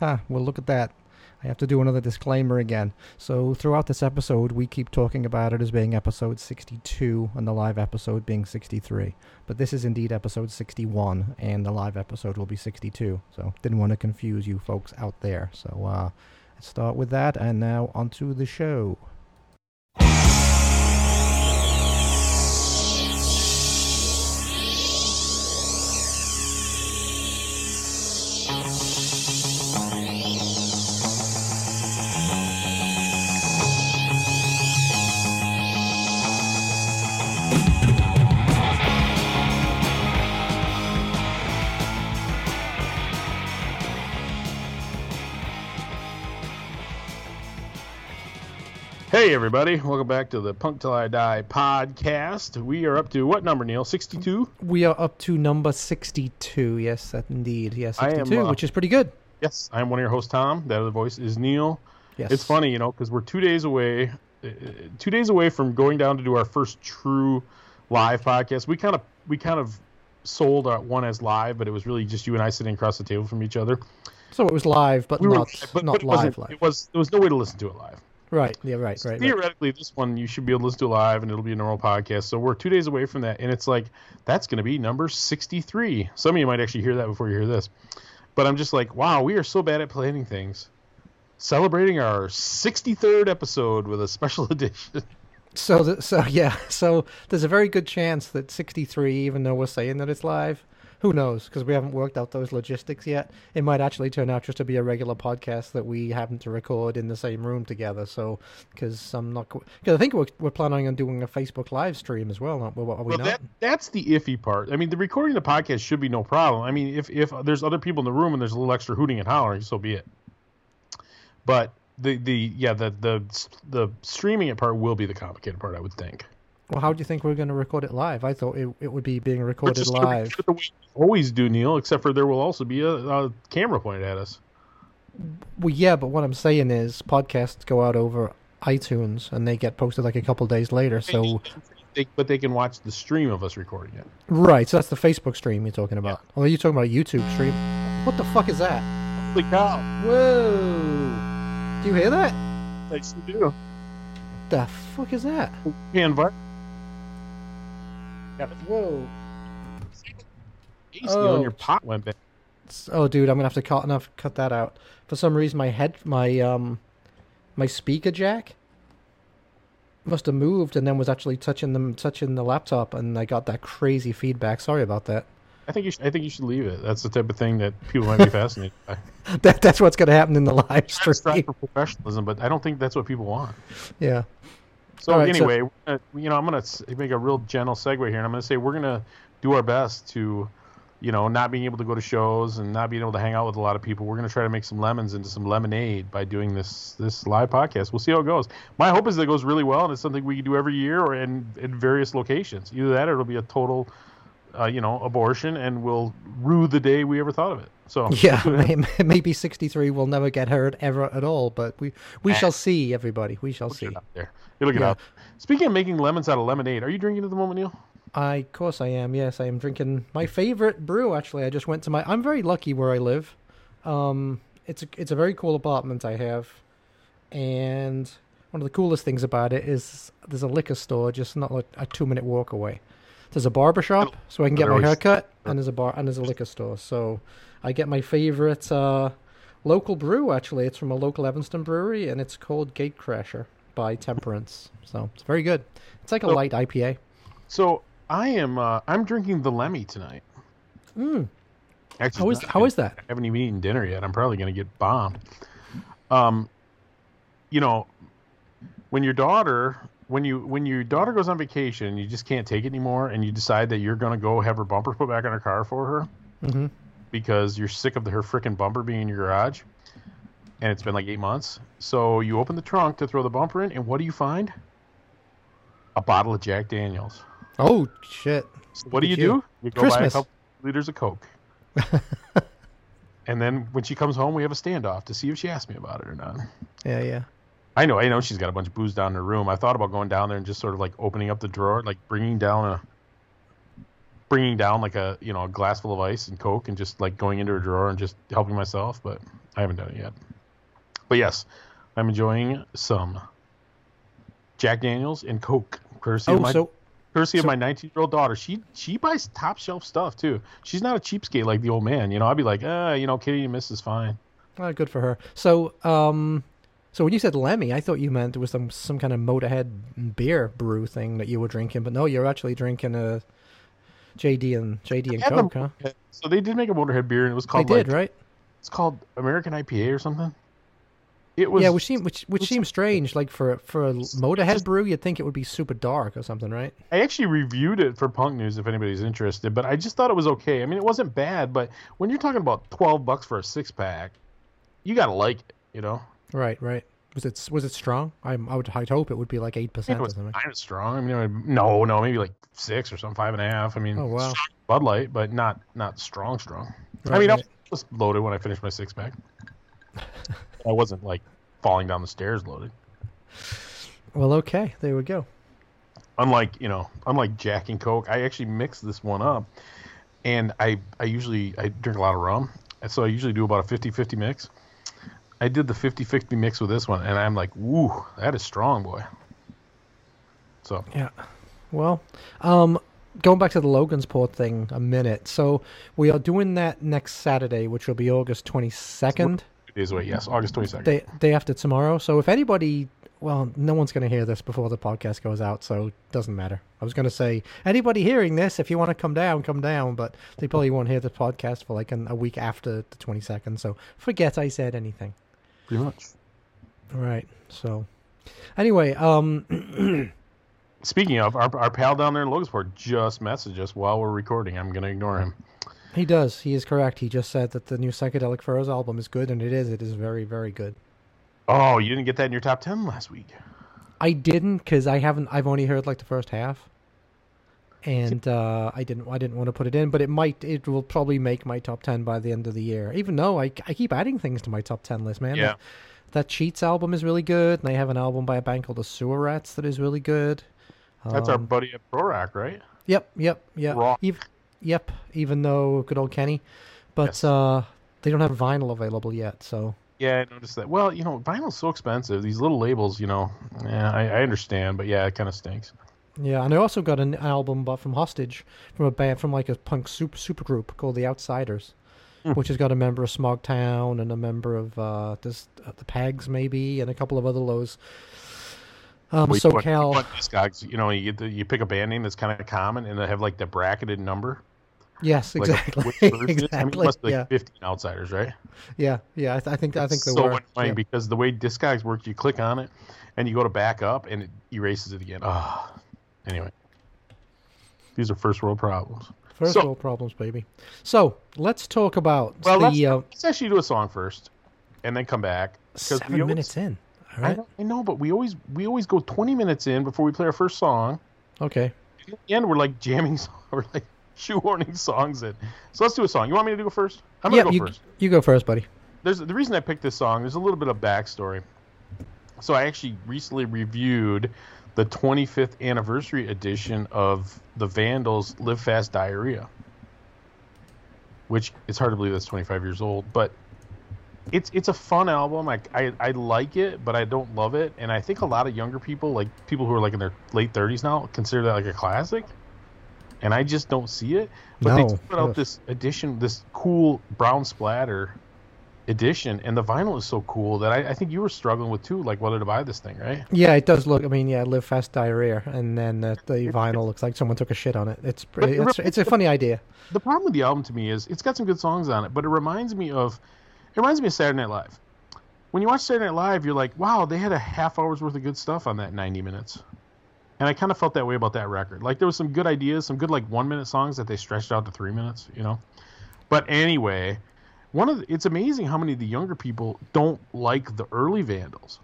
Ah, well, look at that. I have to do another disclaimer again. So, throughout this episode, we keep talking about it as being episode 62 and the live episode being 63. But this is indeed episode 61, and the live episode will be 62. So, didn't want to confuse you folks out there. So, uh, let's start with that, and now onto the show. Hey, everybody. Welcome back to the Punk Till I Die podcast. We are up to what number, Neil? 62? We are up to number 62. Yes, that indeed. Yes, I am, 62, uh, which is pretty good. Yes, I'm one of your hosts, Tom. That other voice is Neil. Yes. It's funny, you know, because we're two days away, uh, two days away from going down to do our first true live podcast. We kind of, we kind of sold our one as live, but it was really just you and I sitting across the table from each other. So it was live, but We were, but, not but live live. It was, there was no way to listen to it live. Right. Yeah. Right. Right. right. theoretically, this one you should be able to listen to live, and it'll be a normal podcast. So we're two days away from that, and it's like that's going to be number sixty-three. Some of you might actually hear that before you hear this, but I'm just like, wow, we are so bad at planning things. Celebrating our sixty-third episode with a special edition. So, th- so yeah. So there's a very good chance that 63, even though we're saying that it's live, who knows? Because we haven't worked out those logistics yet. It might actually turn out just to be a regular podcast that we happen to record in the same room together. So, because I'm not, because I think we're, we're planning on doing a Facebook live stream as well. Aren't we? Are we Well, not? that that's the iffy part. I mean, the recording the podcast should be no problem. I mean, if if there's other people in the room and there's a little extra hooting and hollering, so be it. But the the yeah the the the streaming it part will be the complicated part, I would think. Well, how do you think we're going to record it live? I thought it, it would be being recorded live. the way we always do, Neil. Except for there will also be a, a camera pointed at us. Well, yeah, but what I'm saying is podcasts go out over iTunes and they get posted like a couple days later. So, They, but they can watch the stream of us recording it. right, so that's the Facebook stream you're talking about. Or are you talking about a YouTube stream? What the fuck is that? Holy cow! Whoa! Do you hear that? I do. The fuck is that? Can vi- Whoa! AC Oh. on your pot went bad. Oh, dude, I'm gonna have to cut, enough, cut that out. For some reason, my head, my um, my speaker jack must have moved and then was actually touching them, touching the laptop, and I got that crazy feedback. Sorry about that. I think you should, I think you should leave it. That's the type of thing that people might be fascinated by. That that's what's gonna happen in the live I strive stream. for professionalism, but I don't think that's what people want. Yeah. So right, so- anyway, gonna- you know, I'm going to make a real gentle segue here, and I'm going to say we're going to do our best to, you know, not being able to go to shows and not being able to hang out with a lot of people. We're going to try to make some lemons into some lemonade by doing this this live podcast. We'll see how it goes. My hope is that it goes really well, and it's something we can do every year or in in various locations. Either that, or it'll be a total, uh, you know, abortion, and we'll rue the day we ever thought of it. So Yeah, maybe 63 will never get heard ever at all, but we we shall see, everybody. We shall We'll see. get there. It'll get Yeah. out. Speaking of making lemons out of lemonade, are you drinking at the moment, Neil? I, of course, I am. Yes, I am drinking my favorite brew. Actually, I just went to my. I'm very lucky where I live. Um, it's a it's a very cool apartment I have, and one of the coolest things about it is there's a liquor store just not like a two minute walk away. There's a barber shop, so I can get my Otherwise- hair cut, and there's a bar and there's a liquor store. So I get my favorite uh, local brew. Actually, it's from a local Evanston brewery, and it's called Gatecrasher by Temperance. So it's very good. It's like a So- light IPA. So I am. Uh, I'm drinking the Lemmy tonight. Mm. Actually, How is how yet. that? I haven't even eaten dinner yet. I'm probably going to get bombed. Um, you know, when your daughter, when you when your daughter goes on vacation, you just can't take it anymore, and you decide that you're going to go have her bumper put back on her car for her hmm because you're sick of the, her freaking bumper being in your garage, and it's been like eight months. So you open the trunk to throw the bumper in, and what do you find? A bottle of Jack Daniels. Oh shit! So what do you you. do? You go buy a Christmas. couple liters of Coke. and then when she comes home, we have a standoff to see if she asks me about it or not. Yeah, yeah. I know, I know she's got a bunch of booze down in her room. I thought about going down there and just sort of like opening up the drawer, like bringing down a, bringing down like a you know a glass full of ice and Coke, and just like going into her drawer and just helping myself. But I haven't done it yet. But yes, I'm enjoying some Jack Daniels and Coke, courtesy Oh, of my so courtesy of my 19 year old daughter. She she buys top shelf stuff too. She's not a cheapskate like the old man. You know, I'd be like, ah, you know, Kitty and Miss is fine. uh, good for her. So, um, so when you said Lemmy, I thought you meant it was some some kind of Motorhead beer brew thing that you were drinking, but no, you're actually drinking uh, a JD and JD and had them- huh? So they did make a Motorhead beer, and it was They called did, like, right? It's called American IPA or something. It was yeah, which seems which which seems strange. Like for for a Motorhead brew, you'd think it would be super dark or something, right? I actually reviewed it for Punk News if anybody's interested, but I just thought it was okay. I mean, it wasn't bad, but when you're talking about 12 bucks for a six pack, you got to like it, you know? Right, right. Was it was it strong? I I would I'd hope it would be like eight percent. it was kind of strong. I mean, no, no, maybe like six or something, five and a half. I mean, Oh, wow. Bud Light, but not not strong, strong. I Right, mean, I was loaded when I finished my six pack. I wasn't like falling down the stairs loaded. Well, okay, there we go. unlike you know unlike jack and coke i actually mix this one up and i i usually i drink a lot of rum and so i usually do about a 50-50 mix i did the 50-50 mix with this one and i'm like woo that is strong boy so Yeah. Well, um, going back to the Logansport thing a minute. So we are doing that next Saturday, which will be August twenty second, two days away yes august 22nd day day after tomorrow. So if anybody, well, no one's going to hear this before the podcast goes out, so it doesn't matter. I was going to say anybody hearing this, if you want to come down, come down, but they probably won't hear the podcast for like an, a week after the twenty second. So forget I said anything. Pretty much Right. So anyway, um. speaking of our, our pal down there in logansport just messaged us while we're recording i'm gonna ignore him He does. He is correct. He just said that the new Psychedelic Furs album is good, and it is. It is very, very good. oh you didn't get that in your top 10 last week I didn't because I haven't. I've only heard like the first half, and uh, I didn't. I didn't want to put it in, but it might. It will probably make my top ten by the end of the year. Even though I, I keep adding things to my top ten list, man. Yeah. That, that Cheats album is really good, and they have an album by a band called the Sewer Rats that is really good. that's our Um, buddy at rock right Yep, yep, yep. Raw. Ev- yep. Even though good old Kenny, but Yes. uh, they don't have vinyl available yet, so. Yeah, I noticed that. Well, you know, vinyl's so expensive. These little labels, you know, yeah, I, I understand, but yeah, it kind of stinks. Yeah, and I also got an album but from Hostage from a band from like a punk super super group called the Outsiders, Hmm. which has got a member of Smogtown and a member of uh, this uh, the Pegs maybe and a couple of other lows. Um, Well, you you SoCal, want Discogs, you know, you you pick a band name that's kind of common, and they have like the bracketed number. yes, Like exactly, it is. I mean, exactly, must be like yeah, 15 outsiders, right? yeah, yeah. I, th- I think I think they so were. annoying yeah. because the way Discogs works, you click on it, and you go to back up, and it erases it again. Ah, anyway, these are first world problems. First so- world problems, baby. So let's talk about Well, let's, the uh, let's actually do a song first, and then come back. seven always- minutes in. All I know, I know, but we always we always go 20 minutes in before we play our first song. okay. At the end, we're like jamming, we're like shoehorning songs in. So let's do a song. You want me to go first? I'm gonna go you first. you go first, buddy. There's the reason I picked this song. There's a little bit of backstory. So I actually recently reviewed the 25th anniversary edition of the Vandals "Live Fast Diarrhea," which it's hard to believe that's 25 years old, but it's it's a fun album. I, I I like it, but I don't love it, and I think a lot of younger people, like people who are like in their late 30s now, consider that like a classic. And I just don't see it. But No. they put out this edition, this cool brown splatter edition, and the vinyl is so cool that I, I think you were struggling with too, like whether to buy this thing, right? Yeah, it does look. I mean, yeah, live fast diarrhea, and then uh, the vinyl looks like someone took a shit on it. It's But pretty, it it's, it's a funny idea. The problem with the album to me is it's got some good songs on it, but it reminds me of it reminds me of Saturday Night Live. When you watch Saturday Night Live, you're like, wow, they had a half hour's worth of good stuff on that 90 minutes. And I kind of felt that way about that record. Like there was some good ideas, some good like one minute songs that they stretched out to three minutes, you know. But anyway, one of the, it's amazing how many of the younger people don't like the early Vandals.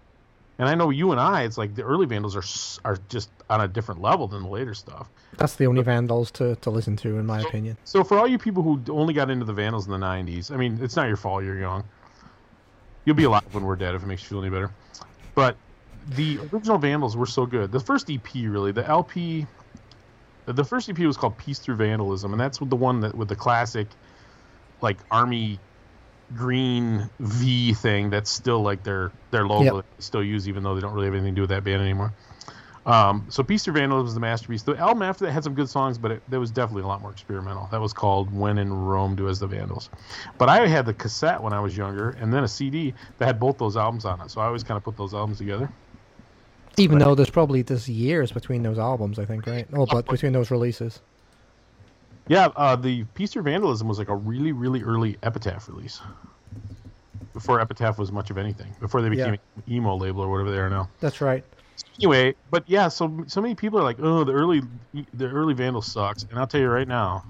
And I know you and I, it's like the early Vandals are are just on a different level than the later stuff. That's the only Vandals to, to listen to, in my opinion. So for all you people who only got into the Vandals in the '90s, I mean, it's not your fault. You're young. You'll be alive when we're dead if it makes you feel any better. But the original Vandals were so good. The first EP, really, the LP, the first EP was called Peace Through Vandalism, and that's the one that with the classic, like army green V thing that's still like their their logo Yep. that they still use, even though they don't really have anything to do with that band anymore. Um, so Peace Through Vandals was the masterpiece. The album after that had some good songs, but it, that was definitely a lot more experimental. That was called When in Rome Do As the Vandals. But I had the cassette when I was younger, and then a CD that had both those albums on it. So I always kind of put those albums together. Even though there's probably there's years between those albums, I think, right? Oh, but between those releases. Yeah, uh, the Peace Through Vandalism was like a really, really early Epitaph release. Before Epitaph was much of anything. Before they became Yeah. an emo label or whatever they are now. That's right. Anyway, but yeah, so so many people are like, "Oh, the early the early Vandal sucks," and I'll tell you right now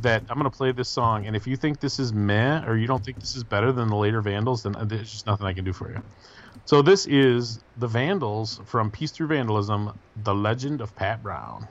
that I'm gonna play this song, and if you think this is meh or you don't think this is better than the later Vandals, then there's just nothing I can do for you. So this is the Vandals from Peace Through Vandalism: The Legend of Pat Brown.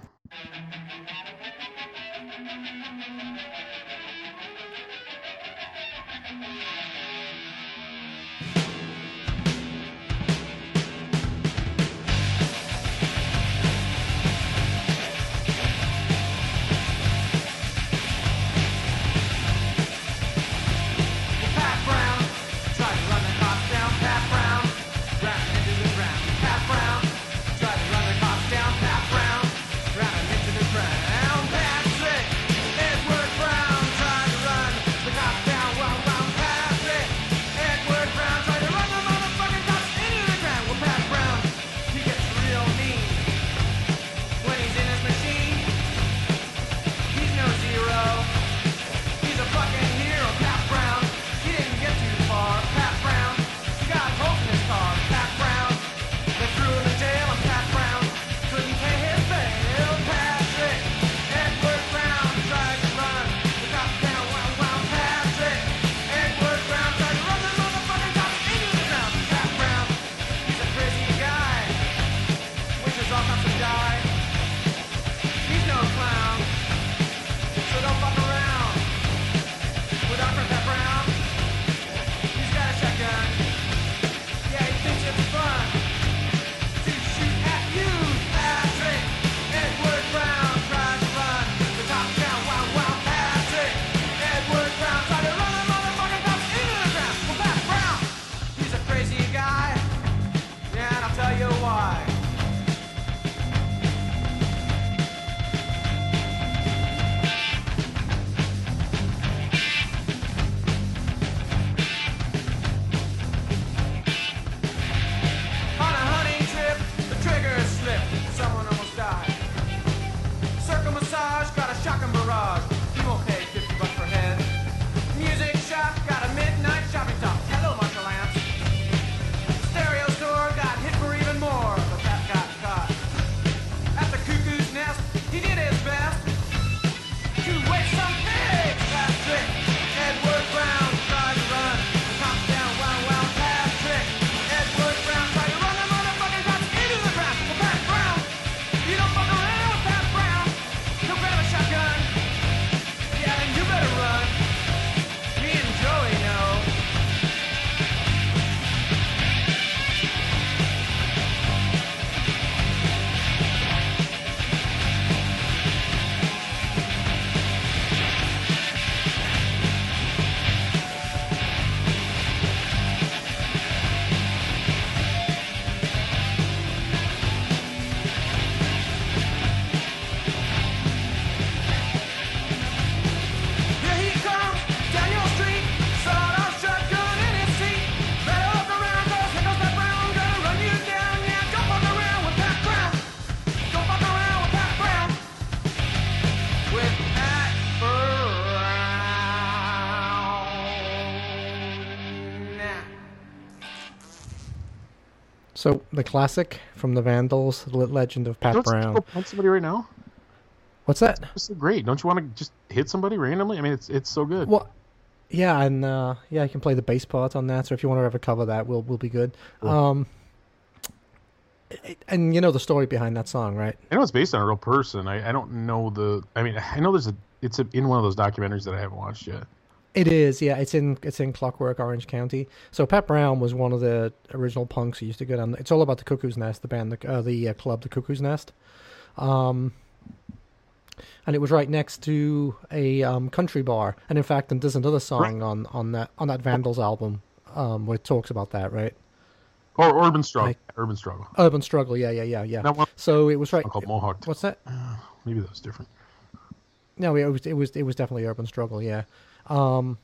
The classic from the Vandals, the Legend of Pat Don't Brown. punch somebody right now? What's that? It's so great. Don't you want to just hit somebody randomly? I mean, it's it's so good. Well, yeah, and uh, yeah, you can play the bass part on that. So if you want to ever cover that, we'll we'll be good. Cool. Um, and you know the story behind that song, right? I know it's based on a real person. I, I don't know the. I mean, I know there's a. It's a, in one of those documentaries that I haven't watched yet. It is, yeah. It's in it's in Clockwork, Orange County. So Pat Brown was one of the original punks who used to go down. It's all about the Cuckoo's Nest, the band, the uh, the uh, club, the Cuckoo's Nest. Um, and it was right next to a um, country bar. And in fact, and there's another song on, on that on that Vandals album um, where it talks about that, right? Or Urban Struggle. Like- Urban Struggle. Urban Struggle, yeah, yeah, yeah, yeah. That one So it was right. called Mohawk. What's that? Maybe that was different. No, it was it was it was definitely Urban Struggle, yeah. Um,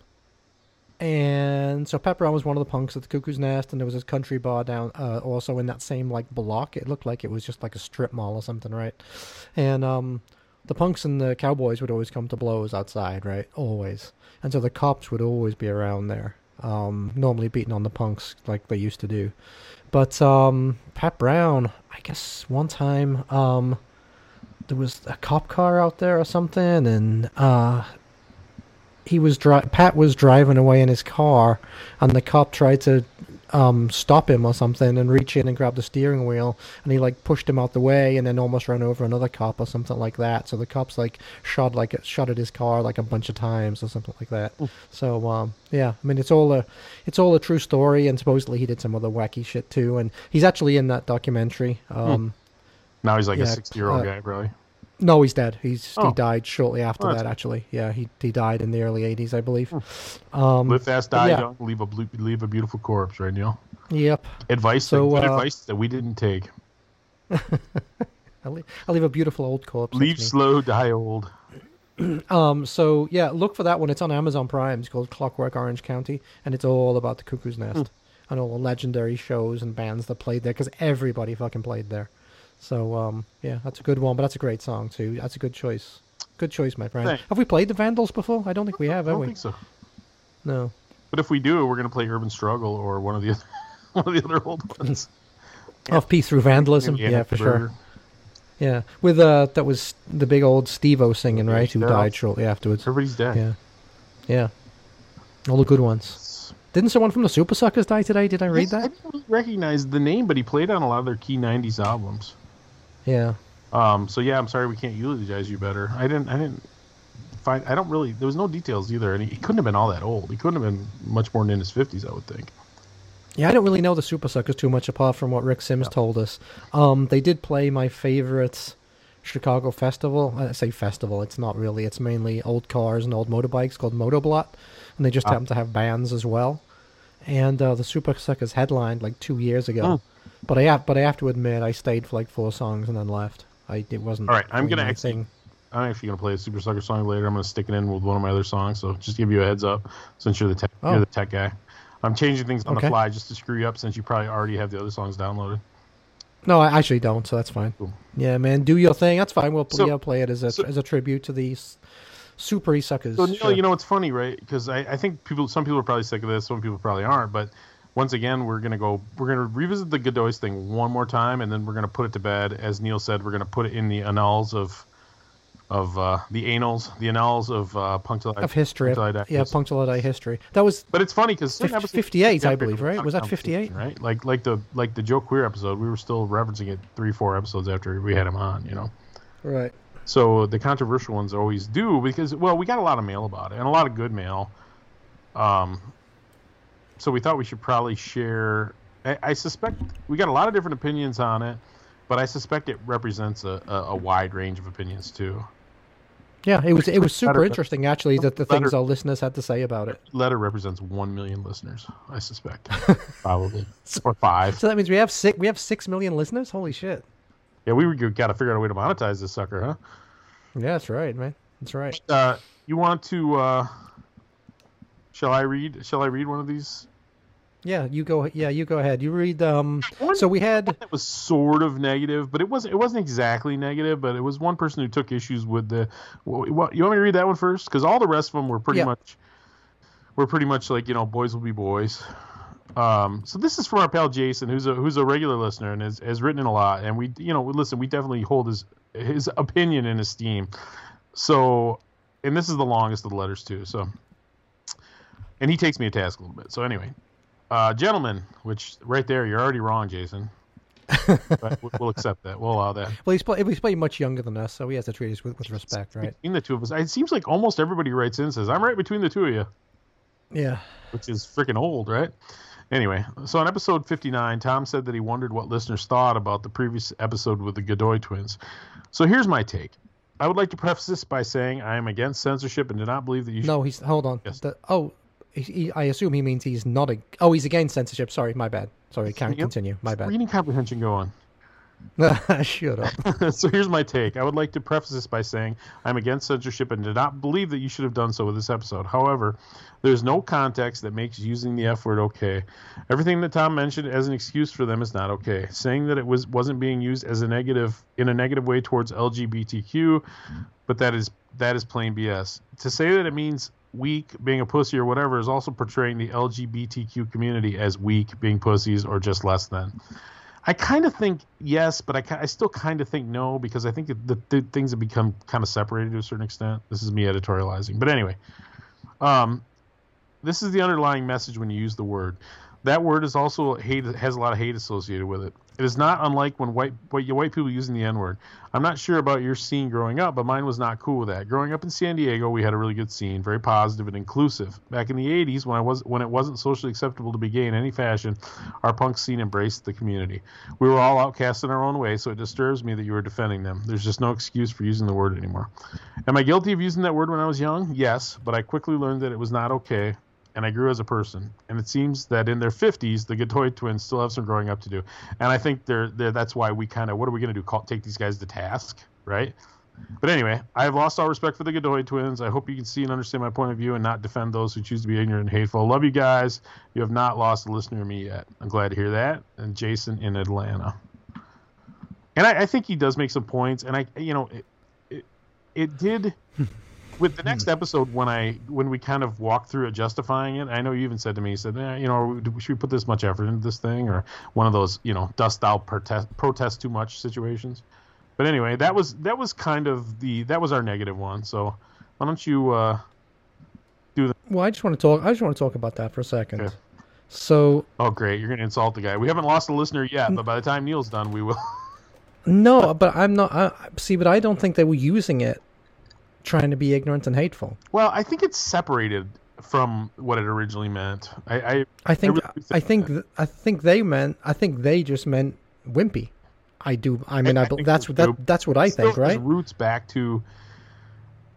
and so Brown was one of the punks at the Cuckoo's Nest, and there was this country bar down uh, also in that same like block. It looked like it was just like a strip mall or something, right? And um, the punks and the cowboys would always come to blows outside, right? Always, and so the cops would always be around there, um, normally beating on the punks like they used to do. But um, Pat Brown, I guess one time. Um, there was a cop car out there or something, and uh, he was dri- Pat was driving away in his car, and the cop tried to um, stop him or something and reach in and grab the steering wheel, and he like pushed him out the way, and then almost ran over another cop or something like that. So the cops like shot like shot at his car like a bunch of times or something like that. So um, yeah, I mean it's all a it's all a true story, and supposedly he did some other wacky shit too, and he's actually in that documentary. Um, Now he's like a 60 year old uh, guy, probably. No, he's dead. He's Oh. he died shortly after Oh, that. good. Actually, yeah, he he died in the early '80s, I believe. Um, Live fast, die yeah. young, leave a leave a beautiful corpse, right, Neil? Yep. Advice, So, good uh, advice that we didn't take. I'll leave, I'll leave a beautiful old corpse. Leave slow, die old. Um. So yeah, look for that one. It's on Amazon Prime. It's called Clockwork Orange County, and it's all about the Cuckoo's Nest Hmm. and all the legendary shows and bands that played there because everybody fucking played there. So um, yeah, that's a good one. But that's a great song too. That's a good choice. Good choice, my friend. Thanks. Have we played the Vandals before? I don't think we have, I have don't we? think so. No. But if we do, we're gonna play Urban Struggle or one of the other, one of the other old ones. Off peace through vandalism. Yeah, Anna for sure. Yeah, with uh, that was the big old Stevo singing, Yeah, right? Who yeah. died shortly afterwards. Everybody's dead. Yeah, yeah, all the good ones. Didn't someone from the Supersuckers die today? Did I read I that? I didn't recognize the name, but he played on a lot of their key '90s albums. Yeah, Um, so yeah, I'm sorry we can't eulogize you better. I didn't. I didn't find. I don't really. There was no details either, and he, he couldn't have been all that old. He couldn't have been much more than in his 50s, I would think. yeah. I don't really know the Supersuckers too much, apart from what Rick Sims told us. Um, they did play my favorite Chicago festival. I say festival. It's not really. It's mainly old cars and old motorbikes called Motoblot, and they just Ah. happen to have bands as well. And uh, the Supersuckers headlined like two years ago. Oh. But I have, but I have to admit, I stayed for like four songs and then left. I it wasn't. All right, I'm gonna actually-. I'm actually gonna play a Supersucker song later. I'm gonna stick it in with one of my other songs. So just give you a heads up, since you're the tech, Oh. you're the tech guy. I'm changing things on Okay. the fly just to screw you up, since you probably already have the other songs downloaded. No, I actually don't, so that's fine. Cool. Yeah, man, do your thing. That's fine. We'll So- yeah, play it as a so- as a tribute to these Supersuckers. So Sure. you know it's funny, right? Because I, I think people, some people are probably sick of this, some people probably aren't. But once again, we're gonna go, we're gonna revisit the Godoy's thing one more time, and then we're gonna put it to bed. As Neil said, we're gonna put it in the annals of, of uh, the annals, the annals of uh, punctual of history. Yeah, Eye history. That was But it's funny because Fif- 58, I believe, right? Was that 58? Right, like like the like the Joe Queer episode, we were still referencing it three, four episodes after we had him on. You know. right. So the controversial ones always do because well, we got a lot of mail about it and a lot of good mail. Um, so we thought we should probably share. I, I suspect we got a lot of different opinions on it, but I suspect it represents a, a, a wide range of opinions too. Yeah, it was it was super interesting actually that the things better- our listeners had to say about it. Letter represents one million listeners, I suspect, probably or five. So that means we have six we have six million listeners. Holy shit! Yeah, we got to figure out a way to monetize this sucker, huh? Yeah, that's right, man. That's right. Uh, you want to? Uh, shall I read? Shall I read one of these? Yeah, you go. Yeah, you go ahead. You read. Um. One- So we had. It was sort of negative, but it wasn't. It wasn't exactly negative, but it was one person who took issues with the. What, what, you want me to read that one first? Because all the rest of them were pretty Yeah. much. Were pretty much like you know, boys will be boys. Um, so this is from our pal Jason, who's a who's a regular listener and has, has written in a lot. And we, you know, listen, we definitely hold his his opinion in esteem. So, and this is the longest of the letters too. So, and he takes me to task a little bit. So anyway, uh, gentlemen, which right there you're already wrong, Jason. but we- we'll accept that. We'll allow that. Well, he's probably, he's probably much younger than us, so he has to treat us with, with respect, right? Between the two of us, it seems like almost everybody writes in says, "I'm right between the two of you." Yeah. which is freaking old, right? Anyway, so on episode 59, Tom said that he wondered what listeners thought about the previous episode with the Godoy twins. So here's my take. I would like to preface this by saying I am against censorship and do not believe that you should. No, he's hold on. Yes. The, oh, he, he, I assume he means he's not. A, oh, he's against censorship. Sorry, my bad. Sorry, can't Yep. continue. My bad. Reading comprehension go on. Shut up. so here's my take. I would like to preface this by saying I'm against censorship and do not believe that you should have done so with this episode. However, there's no context that makes using the F word okay. Everything that Tom mentioned as an excuse for them is not okay. Saying that it was wasn't being used as a negative in a negative way towards LGBTQ, but that is that is plain BS. To say that it means weak, being a pussy or whatever is also portraying the LGBTQ community as weak, being pussies or just less than. I kind of think yes, but I, I still kind of think no because I think that the, the things have become kind of separated to a certain extent. This is me editorializing, but anyway, um, this is the underlying message when you use the word. That word is also hate has a lot of hate associated with it. It is not unlike when white white, people using the N word. I'm not sure about your scene growing up, but mine was not cool with that. Growing up in San Diego, we had a really good scene, very positive and inclusive. Back in the 80s, when I was when it wasn't socially acceptable to be gay in any fashion, our punk scene embraced the community. We were all outcast in our own way, so it disturbs me that you were defending them. There's just no excuse for using the word anymore. Am I guilty of using that word when I was young? Yes, but I quickly learned that it was not okay and I grew as a person. And it seems that in their 50s, the Godoy twins still have some growing up to do. And I think they're, they're that's why we kind of, what are we going to do? Call, take these guys to task, right? But anyway, I have lost all respect for the Godoy twins. I hope you can see and understand my point of view and not defend those who choose to be ignorant and hateful. Love you guys. You have not lost a listener to me yet. I'm glad to hear that. And Jason in Atlanta. And I, I think he does make some points. And I, you know, it, it, it did with the next episode when I when we kind of walk through it, justifying it. I know you even said to me, you said, eh, you know, should we put this much effort into this thing, or one of those, you know, dust thou protest protest too much situations. But anyway, that was that was kind of the that was our negative one. So why don't you uh, do the? Well, I just want to talk. I just want to talk about that for a second. Okay. So Oh, great! You're gonna insult the guy. We haven't lost a listener yet, but by the time Neil's done, we will. no, but I'm not. I, see, but I don't think they were using it trying to be ignorant and hateful. well, I think it's separated from what it originally meant. I, I I think really I think th- I think they meant I think they just meant wimpy. I do. I mean, I, I that's what that that's what I think, right? Roots back to,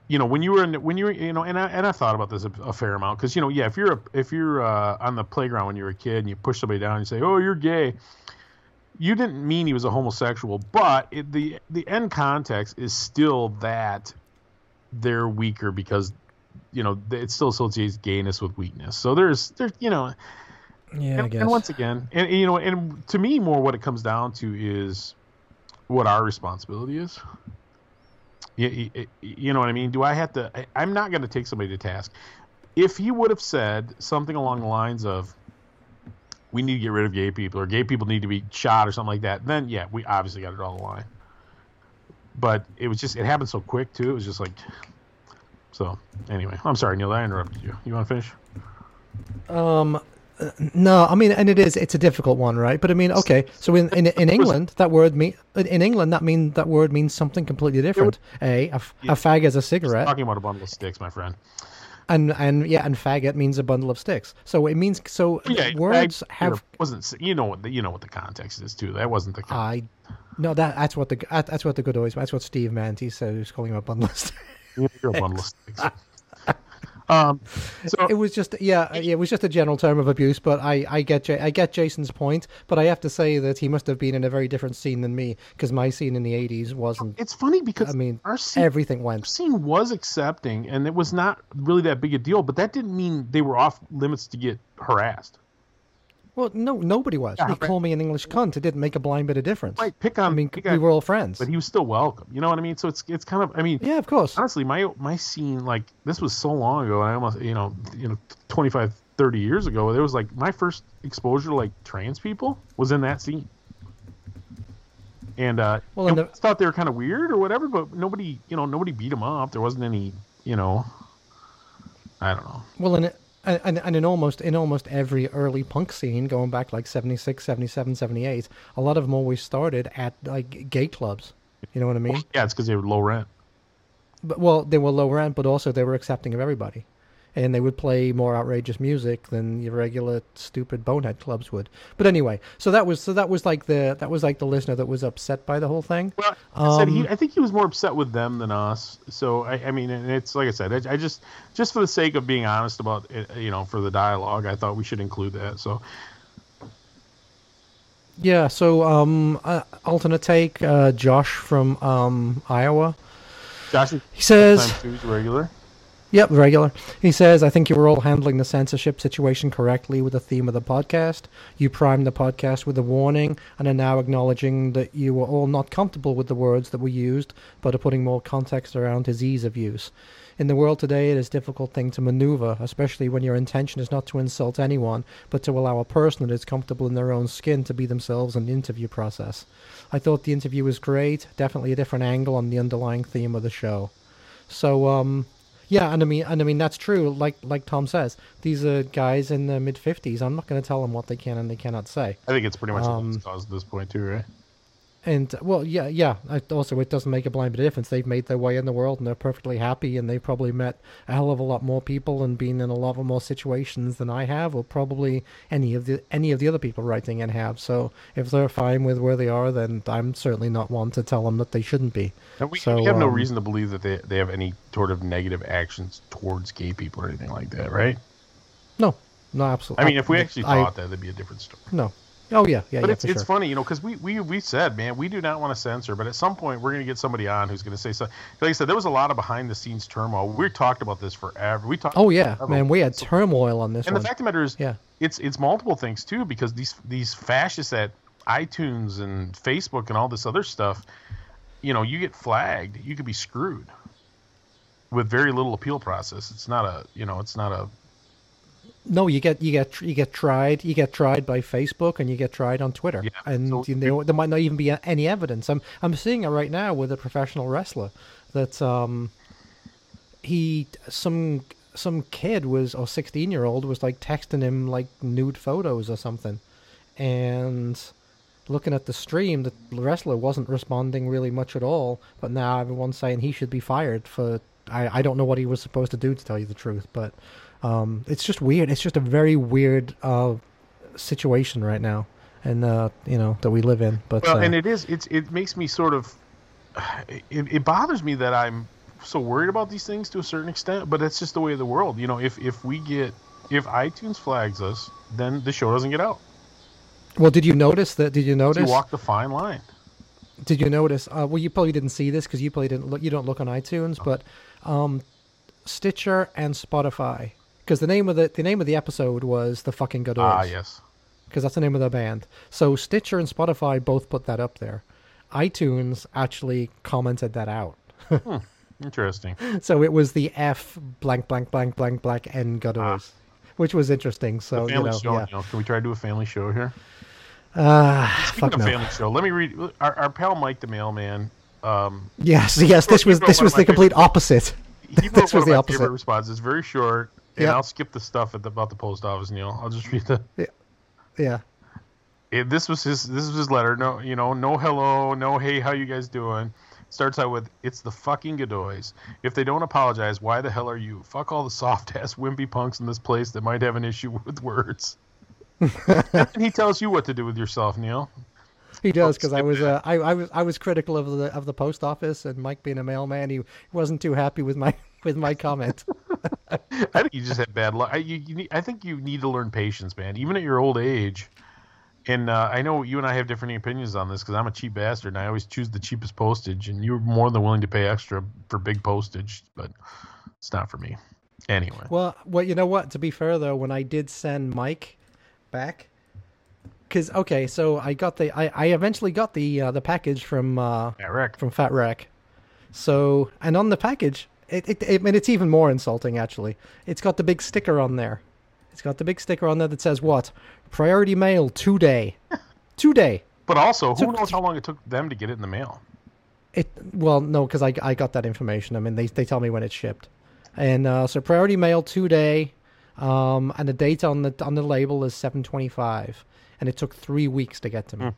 you know, when you were in, when you were, you know, and I and I thought about this a, a fair amount because you know, yeah, if you're a, if you're uh, on the playground when you were a kid and you push somebody down and you say, oh, you're gay, you didn't mean he was a homosexual, but it, the the end context is still that they're weaker because. You know, it still associates gayness with weakness. So there's, there's, you know, Yeah, and, and once again, and you know, and to me, more what it comes down to is what our responsibility is. You, you, you know what I mean? Do I have to? I, I'm not going to take somebody to task. If he would have said something along the lines of, "We need to get rid of gay people," or "Gay people need to be shot," or something like that, then yeah, we obviously got to draw the line. But it was just it happened so quick too. It was just like. So anyway, I'm sorry, Neil. I interrupted you. You want to finish? Um, uh, no, I mean, and it is. It's a difficult one, right? But I mean, okay. So in in, in England, that word mean in England that mean that word means something completely different. A a fag is a cigarette, Talking about a bundle of sticks, my friend. And and yeah, and faggot means a bundle of sticks. So it means so Yeah, words I- have. wasn't you know what the, you know what the context is too. That wasn't the context. I no, that that's what the that's what the good always. That's what Steve meant. He said he was calling him a bundle of sticks. You're a bundle of sticks. Um, so It was just yeah, yeah, it was just a general term of abuse. But I I get I get Jason's point. But I have to say that he must have been in a very different scene than me because my scene in the '80s wasn't. it's funny because I mean, our scene, everything our scene was accepting, and it was not really that big a deal. But that didn't mean they were off limits to get harassed. Well, no, nobody was. Yeah, he right. called me an English cunt. It didn't make a blind bit of difference. Right? Pick I on. mean, we on- were all friends. but he was still welcome. You know what I mean? So it's it's kind of. I mean, yeah, of course. honestly, my my scene like this was so long ago. I almost you know you know 25, 30 years ago. There was like my first exposure to like trans people was in that scene. And uh, Well, and I the- thought they were kind of weird or whatever, but nobody, you know, nobody beat them up. There wasn't any, you know, I don't know. Well, in and, and in almost in almost every early punk scene, going back like 76, 77, 78, a lot of them always started at like gay clubs. You know what I mean? Yeah, it's because they were low rent. But, well, they were low rent, but also they were accepting of everybody. And they would play more outrageous music than your regular stupid bonehead clubs would. But anyway, so that was so that was like the that was like the listener that was upset by the whole thing. Well, I said he, Um, I think he was more upset with them than us. So I, I mean, and it's like I said, I, I just just for the sake of being honest about it, you know, for the dialogue, I thought we should include that. So Yeah. So um, uh, alternate take, uh, Josh from um Iowa. Josh, He says. regular. Yep, regular. He says, I think you were all handling the censorship situation correctly with the theme of the podcast. You primed the podcast with a warning and are now acknowledging that you were all not comfortable with the words that were used, but are putting more context around his ease of use. In the world today, it is a difficult thing to maneuver, especially when your intention is not to insult anyone, but to allow a person that is comfortable in their own skin to be themselves in the interview process. I thought the interview was great, definitely a different angle on the underlying theme of the show. So, um, yeah, and I mean, and I mean that's true. Like like Tom says, these are guys in the mid fifties. I'm not going to tell them what they can and they cannot say. I think it's pretty much Um, lost cause at this point too, right? And well, yeah, yeah. Also, it doesn't make a blind bit of difference. They've made their way in the world and they're perfectly happy, and they've probably met a hell of a lot more people and been in a lot of more situations than I have, or probably any of the any of the other people writing in have. So if they're fine with where they are, then I'm certainly not one to tell them that they shouldn't be. And we, so, we have no um, reason to believe that they, they have any sort of negative actions towards gay people or anything like that, right? No, no, absolutely. I mean, if we actually I- thought that, that'd be a different story. no. Oh yeah, yeah, But yeah, it's, for it's sure. funny, you know, because we, we we said, man, we do not want to censor, but at some point we're going to get somebody on who's going to say something. Like I said, there was a lot of behind the scenes turmoil. We talked about this forever. We talked. Oh yeah, forever. man, we had turmoil on this And one. the fact of the matter is, Yeah. it's it's multiple things too, because these these fascists at iTunes and Facebook and all this other stuff, you know, you get flagged, you could be screwed with very little appeal process. It's not a, you know, it's not a. No, you get you get you get tried. You get tried by Facebook and you get tried on Twitter, Yeah, and so you know there might not even be any evidence. I'm I'm seeing it right now with a professional wrestler that um he some some kid was or 16 year old was like texting him like nude photos or something, and looking at the stream, the wrestler wasn't responding really much at all. But now everyone's saying he should be fired for. I, I don't know what he was supposed to do to tell you the truth, but um, it's just weird. It's just a very weird uh, situation right now, and uh, you know that we live in. But Well, uh, and it is. It's it makes me sort of. It, it bothers me that I'm so worried about these things to a certain extent, but it's just the way of the world. You know, if if we get if iTunes flags us, then the show doesn't get out. well, did you notice that? Did you notice? You walk the fine line. Did you notice? Uh, well, you probably didn't see this because you probably didn't look. You don't look on iTunes, but um, Stitcher and Spotify. Because the name of the the name of the episode was the fucking good Ah, yes. because that's the name of the band. So Stitcher and Spotify both put that up there. iTunes actually commented that out. Interesting. So it was the F blank blank blank blank blank N Godoys, which was interesting. So you family know, show. yeah. You know, can we try to do a family show here? Ah, Speaking fuck of no. family show, let me read our, our pal Mike the mailman. Um, Yes, yes. This was this was the complete favorite- opposite. he This was the opposite. responses. It's very short, and Yeah. I'll skip the stuff at the, about the post office. Neil, I'll just read the. Yeah. it, this was his this was his letter. No, you know, no hello, no hey, how you guys doing? Starts out with it's the fucking Godoys. If they don't apologize, why the hell are you? Fuck all the soft ass wimpy punks in this place that might have an issue with words. and he tells you what to do with yourself, Neil. He does because I was uh, I, I was I was critical of the of the post office and Mike being a mailman. He wasn't too happy with my with my comment. I think you just had bad luck. I, you, you need, I think you need to learn patience, man. Even at your old age. And uh, I know you and I have different opinions on this because I'm a cheap bastard and I always choose the cheapest postage. And you're more than willing to pay extra for big postage, but it's not for me. Anyway, Well, well, you know what? To be fair though, when I did send Mike back, because okay, so I got the I, I eventually got the uh, the package from uh, Eric. from Fat Rack. So and on the package, it, it, it and it's even more insulting actually. It's got the big sticker on there. It's got the big sticker on there that says what? Priority mail today. today. But also, who So- knows how long it took them to get it in the mail? It well no because I I got that information. I mean they they tell me when it's shipped, and uh, so priority mail today, um, and the date on the on the label is seven twenty five, and it took three weeks to get to me,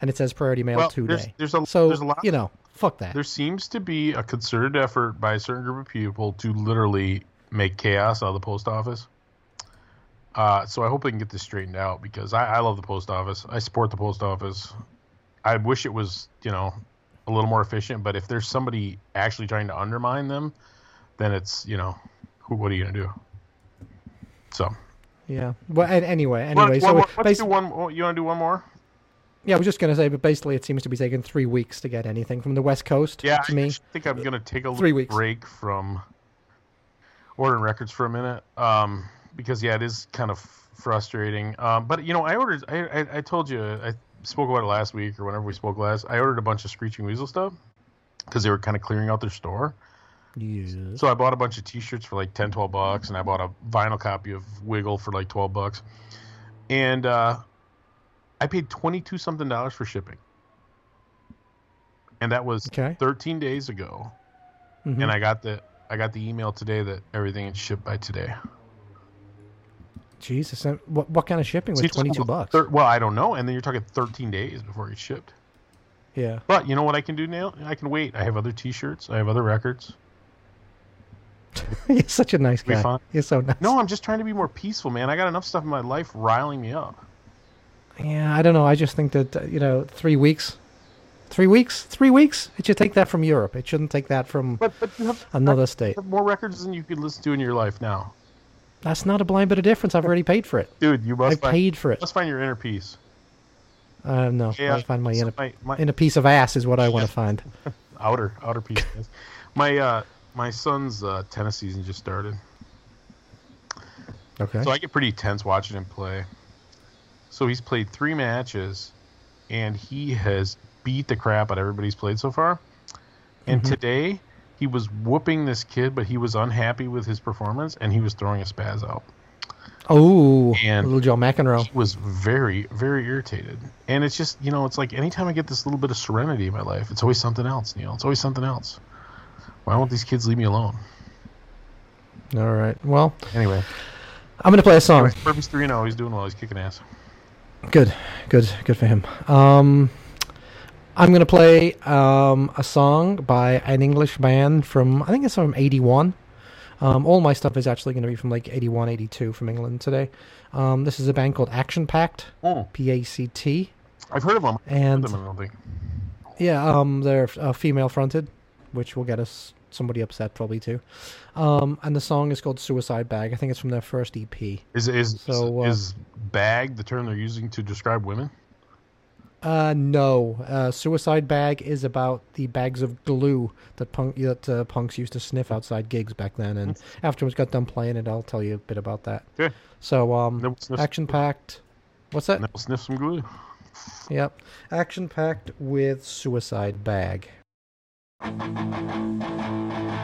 and it says priority mail. Well, there's- today. there's a- so there's a lot- you know fuck that. There seems to be a concerted effort by a certain group of people to literally make chaos out of the post office. Uh, so I hope they can get this straightened out because I, I love the post office. I support the post office. I wish it was, you know, a little more efficient. But if there's somebody actually trying to undermine them, then it's, you know, who, what are you gonna do? So Yeah. Well, anyway, anyway, one so more- it let's do one. You want to do one more? Yeah, I was just gonna say, but basically, it seems to be taking three weeks to get anything from the West Coast. Yeah, to I me. think I'm gonna take a Three little weeks. break from ordering records for a minute, um, because yeah, it is kind of frustrating. Um, but you know, I ordered. I, I I told you I spoke about it last week or whenever we spoke last. I ordered a bunch of Screeching Weasel stuff because they were kind of clearing out their store. Yes. So I bought a bunch of T-shirts for like 10, 12 bucks, and I bought a vinyl copy of Wiggle for like twelve bucks, and uh, I paid twenty two something dollars for shipping, and that was Okay. thirteen days ago. Mhm. And I got the I got the email today that everything is shipped by today. Jesus, what what kind of shipping was twenty two bucks? thir- well, I don't know, and then you're talking thirteen days before it's shipped. yeah. But you know what I can do now? I can wait. I have other T-shirts. I have other records. You're such a nice guy. You're so nice. No, I'm just trying to be more peaceful, man. I got enough stuff in my life riling me up. Yeah, I don't know. I just think that uh, you know, three weeks, three weeks, three weeks. It should take that from Europe. It shouldn't take that from But but have, another state. you have more records than you could listen to in your life now, That's not a blind bit of difference. I've already paid for it. dude. You I must find, paid for it. must find your inner peace. Uh, no, Yeah, I find my so inner, my, my inner piece of ass is what I want to find. outer outer piece. my uh my son's uh, tennis season just started. Okay. So I get pretty tense watching him play. So he's played three matches, and he has beat the crap out of everybody he's played so far. And Mhm. today, he was whooping this kid, but he was unhappy with his performance, and he was throwing a spaz out. oh, and- little Joe McEnroe. Was very, very irritated. And it's just, you know, it's like anytime I get this little bit of serenity in my life, it's always something else, Neil. It's always something else. Why won't these kids leave me alone? All right. Well, Anyway, I'm gonna play a song. Purpose 3 0. He's doing well. He's kicking ass. Good, good, good for him. Um, I'm gonna play um, a song by an English band from I think it's from '81. Um, all my stuff is actually going to be from like 81, 82 from England today. Um, this is a band called Action Pact, Oh, P A C T, I've heard of them. and Heard of them, I don't think. yeah, um, they're uh, female fronted, which will get us somebody upset probably too. Um, and the song is called Suicide Bag. I think it's from their first EP. Is is So, uh, is bag the term they're using to describe women? Uh, no. Uh, Suicide Bag is about the bags of glue that punk that uh, punks used to sniff outside gigs back then, and afterwards got done playing it. I'll tell you a bit about that. Okay. So, um, Action Pact. What's that? sniff some glue. Yep, Action Pact with Suicide Bag. Let's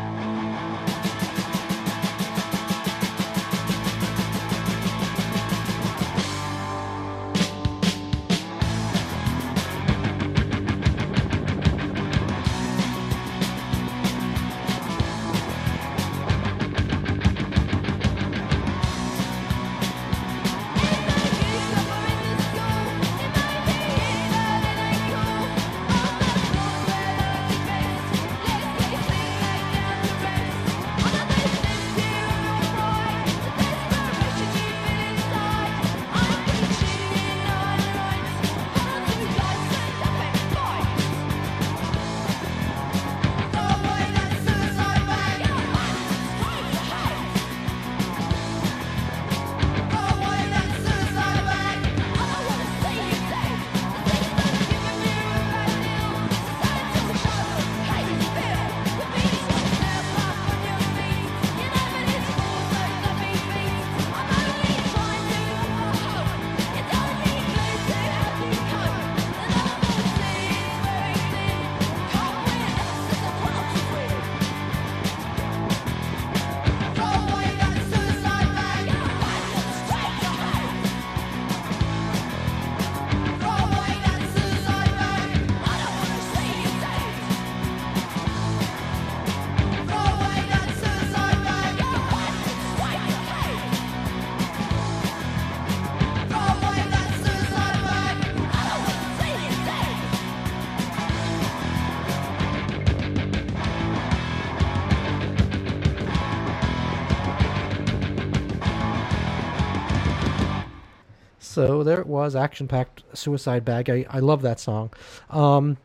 So there it was, Action Pact suicide bag. I, I love that song. Um,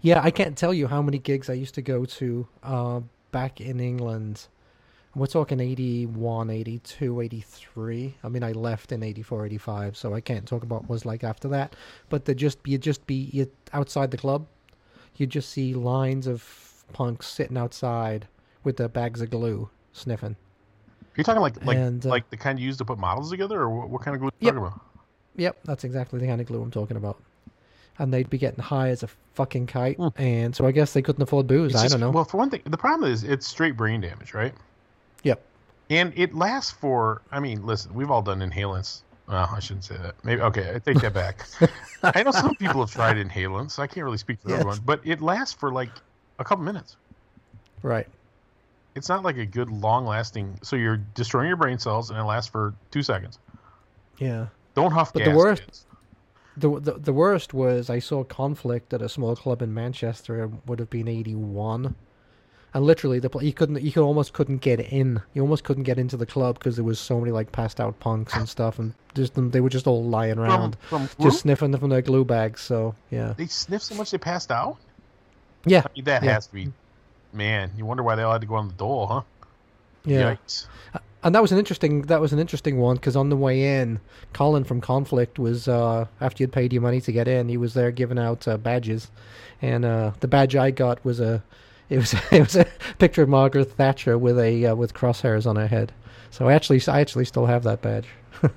yeah, I can't tell you how many gigs I used to go to uh, back in England. We're talking 81, 82, 83. I mean, I left in 84, 85, so I can't talk about what was like after that. But to just you'd just be you outside the club, you'd just see lines of punks sitting outside with their bags of glue, sniffing. You're talking like like And, uh, like the kind you use to put models together, or what, what kind of glue are you Yep. talking about? Yep, that's exactly the kind of glue I'm talking about. And they'd be getting high as a fucking kite, Hmm. and so I guess they couldn't afford booze. It's I just- don't know. Well, for one thing, the problem is it's straight brain damage, right? yep. And it lasts for. I mean, listen, we've all done inhalants. Well, I shouldn't say that. Maybe okay, I take that back. I know some people have tried inhalants. I can't really speak for Yes. everyone, but it lasts for like a couple minutes. Right. It's not like a good long-lasting. So you're destroying your brain cells, and it lasts for two seconds. Yeah. Don't huff But the worst- kids. The, the the worst was I saw Conflict at a small club in Manchester. It would have been eighty one, and literally the you couldn't you could almost couldn't get in. You almost couldn't get into the club because there was so many like passed out punks and stuff, and just them they were just all lying around, from glue? just sniffing from their glue bags. So yeah, they sniffed so much they passed out. yeah, I mean, that Yeah. has to be. Man, you wonder why they all had to go on the dole, huh? yeah. Yikes. And that was an interesting that was an interesting one because on the way in, Colin from Conflict was uh, after you'd paid your money to get in, he was there giving out uh, badges, and uh, the badge I got was a it was it was a picture of Margaret Thatcher with a uh, with crosshairs on her head. So I actually I actually still have that badge.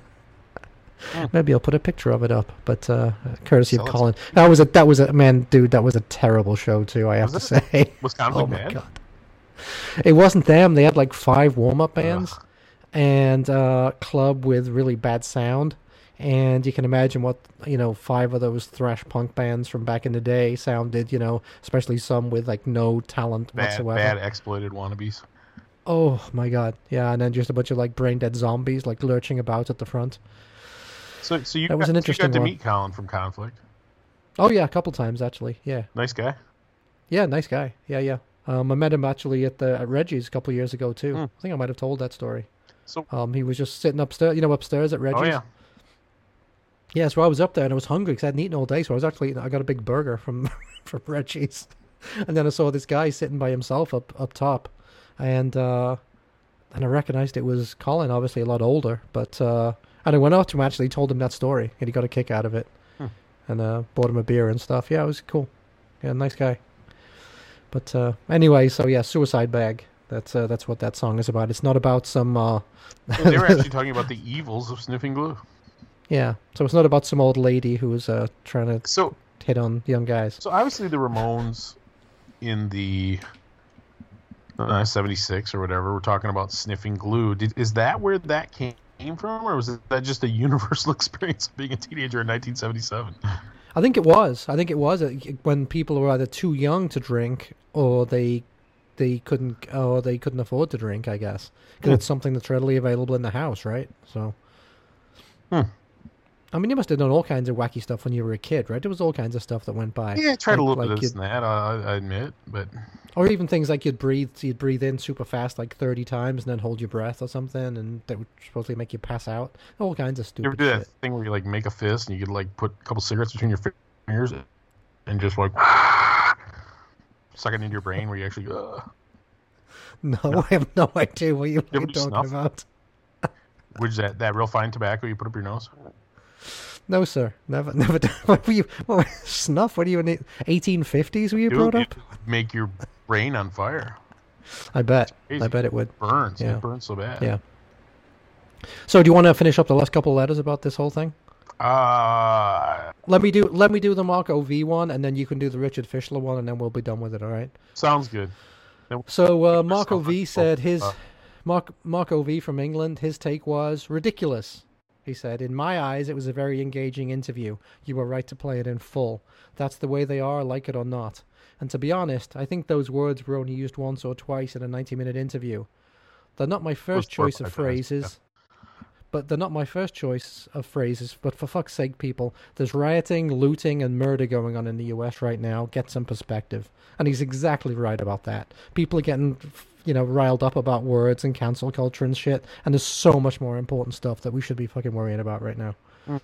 Maybe I'll put a picture of it up, but uh, courtesy of. Colin. That was a that was a man, dude. That was a terrible show too. I have Was to say. Was Conflict oh my bad? god! It wasn't them. They had like five warm up bands Ugh. and uh, club with really bad sound. And you can imagine what you know five of those thrash punk bands from back in the day sounded. You know, especially some with like no talent Bad, whatsoever. bad exploited wannabes. Oh my god, yeah, and then just a bunch of like brain dead zombies like lurching about at the front. So, so you That was got, an you interesting got to one. meet Colin from Conflict. Oh yeah, a couple times actually. Yeah, Nice guy. yeah, nice guy. Yeah, yeah. Um, I met him actually at the at Reggie's a couple years ago too. Hmm. I think I might have told that story. So, Um, he was just sitting upstairs, you know, upstairs at Reggie's. oh yeah, Yeah, so I was up there and I was hungry because I hadn't eaten all day. So I was actually eating, I got a big burger from from Reggie's, and then I saw this guy sitting by himself up up top, and uh, and I recognized it was Colin, obviously a lot older, but uh, and I went up to him actually, told him that story, and he got a kick out of it, Hmm. and uh, bought him a beer and stuff. Yeah, it was cool. Yeah, nice guy. But uh, anyway, so yeah, suicide bag. That's uh, that's what that song is about. It's not about some. Uh, Well, they were actually talking about the evils of sniffing glue. yeah, so it's not about some old lady who was uh, trying to So, hit on young guys. so obviously the Ramones in the uh, '76 or whatever were talking about sniffing glue. Did, is that where that came from, or was that just a universal experience of being a teenager in 1977? I think it was. I think it was uh, when people were either too young to drink or they they couldn't or they couldn't afford to drink. I guess because Hmm. it's something that's readily available in the house, right? So. Hmm. I mean, you must have done all kinds of wacky stuff when you were a kid, right? There was all kinds of stuff that went by. Yeah, I tried Like- a little like bit of this and that. I, I admit, but Or even things like you'd breathe, you'd breathe in super fast, like thirty times, and then hold your breath or something, and that would supposedly make you pass out. All kinds of you stupid ever do that shit. thing where you like make a fist and you could like put a couple cigarettes between your fingers and just like suck it into your brain where you actually go. Uh, "Ugh." No, I have no idea what you, what you're talking snuff? about. Which is that that real fine tobacco you put up your nose? No, sir. Never, never. What were you? What, snuff? What are you in the 1850s? Were you Dude, brought it up? would make your brain on fire. I bet. I bet it would. Burns. Yeah. It burns so bad. Yeah. So, do you want to finish up the last couple of letters about this whole thing? Uh Let me do. Let me do the Marco V one, and then you can do the Richard Fischler one, and then we'll be done with it. All right. sounds good. So uh, Yourself Marco a V couple, said his uh, Mark, Marco V from England. His take was ridiculous. He said, "In my eyes, it was a very engaging interview. You were right to play it in full. That's the way they are, like it or not. And to be honest, I think those words were only used once or twice in a ninety-minute interview. They're not my first choice of phrases." But they're not my first choice of phrases. But for fuck's sake, people, there's rioting, looting, and murder going on in the U.S. right now. Get some perspective. And he's exactly right about that. People are getting, you know, riled up about words and cancel culture and shit. And there's so much more important stuff that we should be fucking worrying about right now.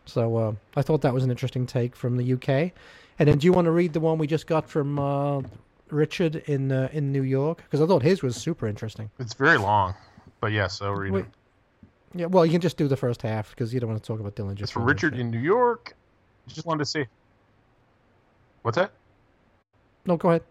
So uh, I thought that was an interesting take from the UK. And then, do you want to read the one we just got from uh, Richard in uh, in New York? Because I thought his was super interesting. It's very long, but yes, I'll read Wait, it. Yeah, well, you can just do the first half because you don't want to talk about Dillinger. It's from Richard in New York. Just wanted to say. What's that? No, go ahead.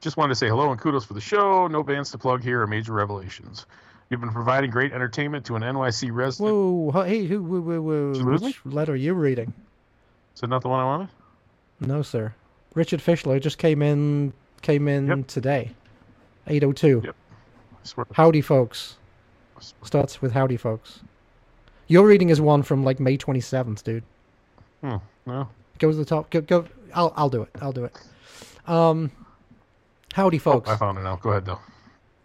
Just wanted to say hello and kudos for the show. No bands to plug here or major revelations. You've been providing great entertainment to an NYC resident. Whoa, hey, who, Did you which letter are you reading? Is that not the one I wanted? No, sir. Richard Fischler just came in. Came in Yep. today. Eight oh two. Yep. I swear. Howdy, folks. Starts with howdy, folks. Your reading is one from like May twenty seventh, dude. Hmm. No. Go to the top. Go. go I'll. I'll do it. I'll do it. Um. Howdy, Oh, folks. I found it now. Go ahead, though.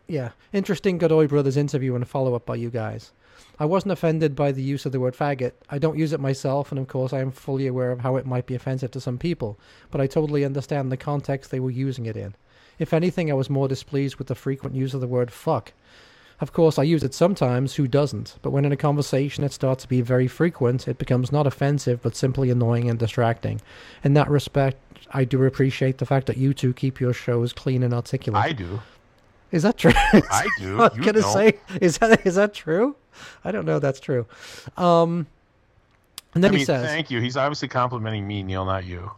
Yeah, interesting Godoy Brothers interview and a follow up by you guys. I wasn't offended by the use of the word faggot. I don't use it myself, and of course, I am fully aware of how it might be offensive to some people, but I totally understand the context they were using it in. If anything, I was more displeased with the frequent use of the word fuck. Of course, I use it sometimes, who doesn't? But when in a conversation it starts to be very frequent, it becomes not offensive, but simply annoying and distracting. In that respect, I do appreciate the fact that you two keep your shows clean and articulate. I do. Is that true? I do. I was You gonna don't. say, is that is that true? I don't know. That's true. Um, and then I mean, he says, thank you. He's obviously complimenting me, Neil, not you.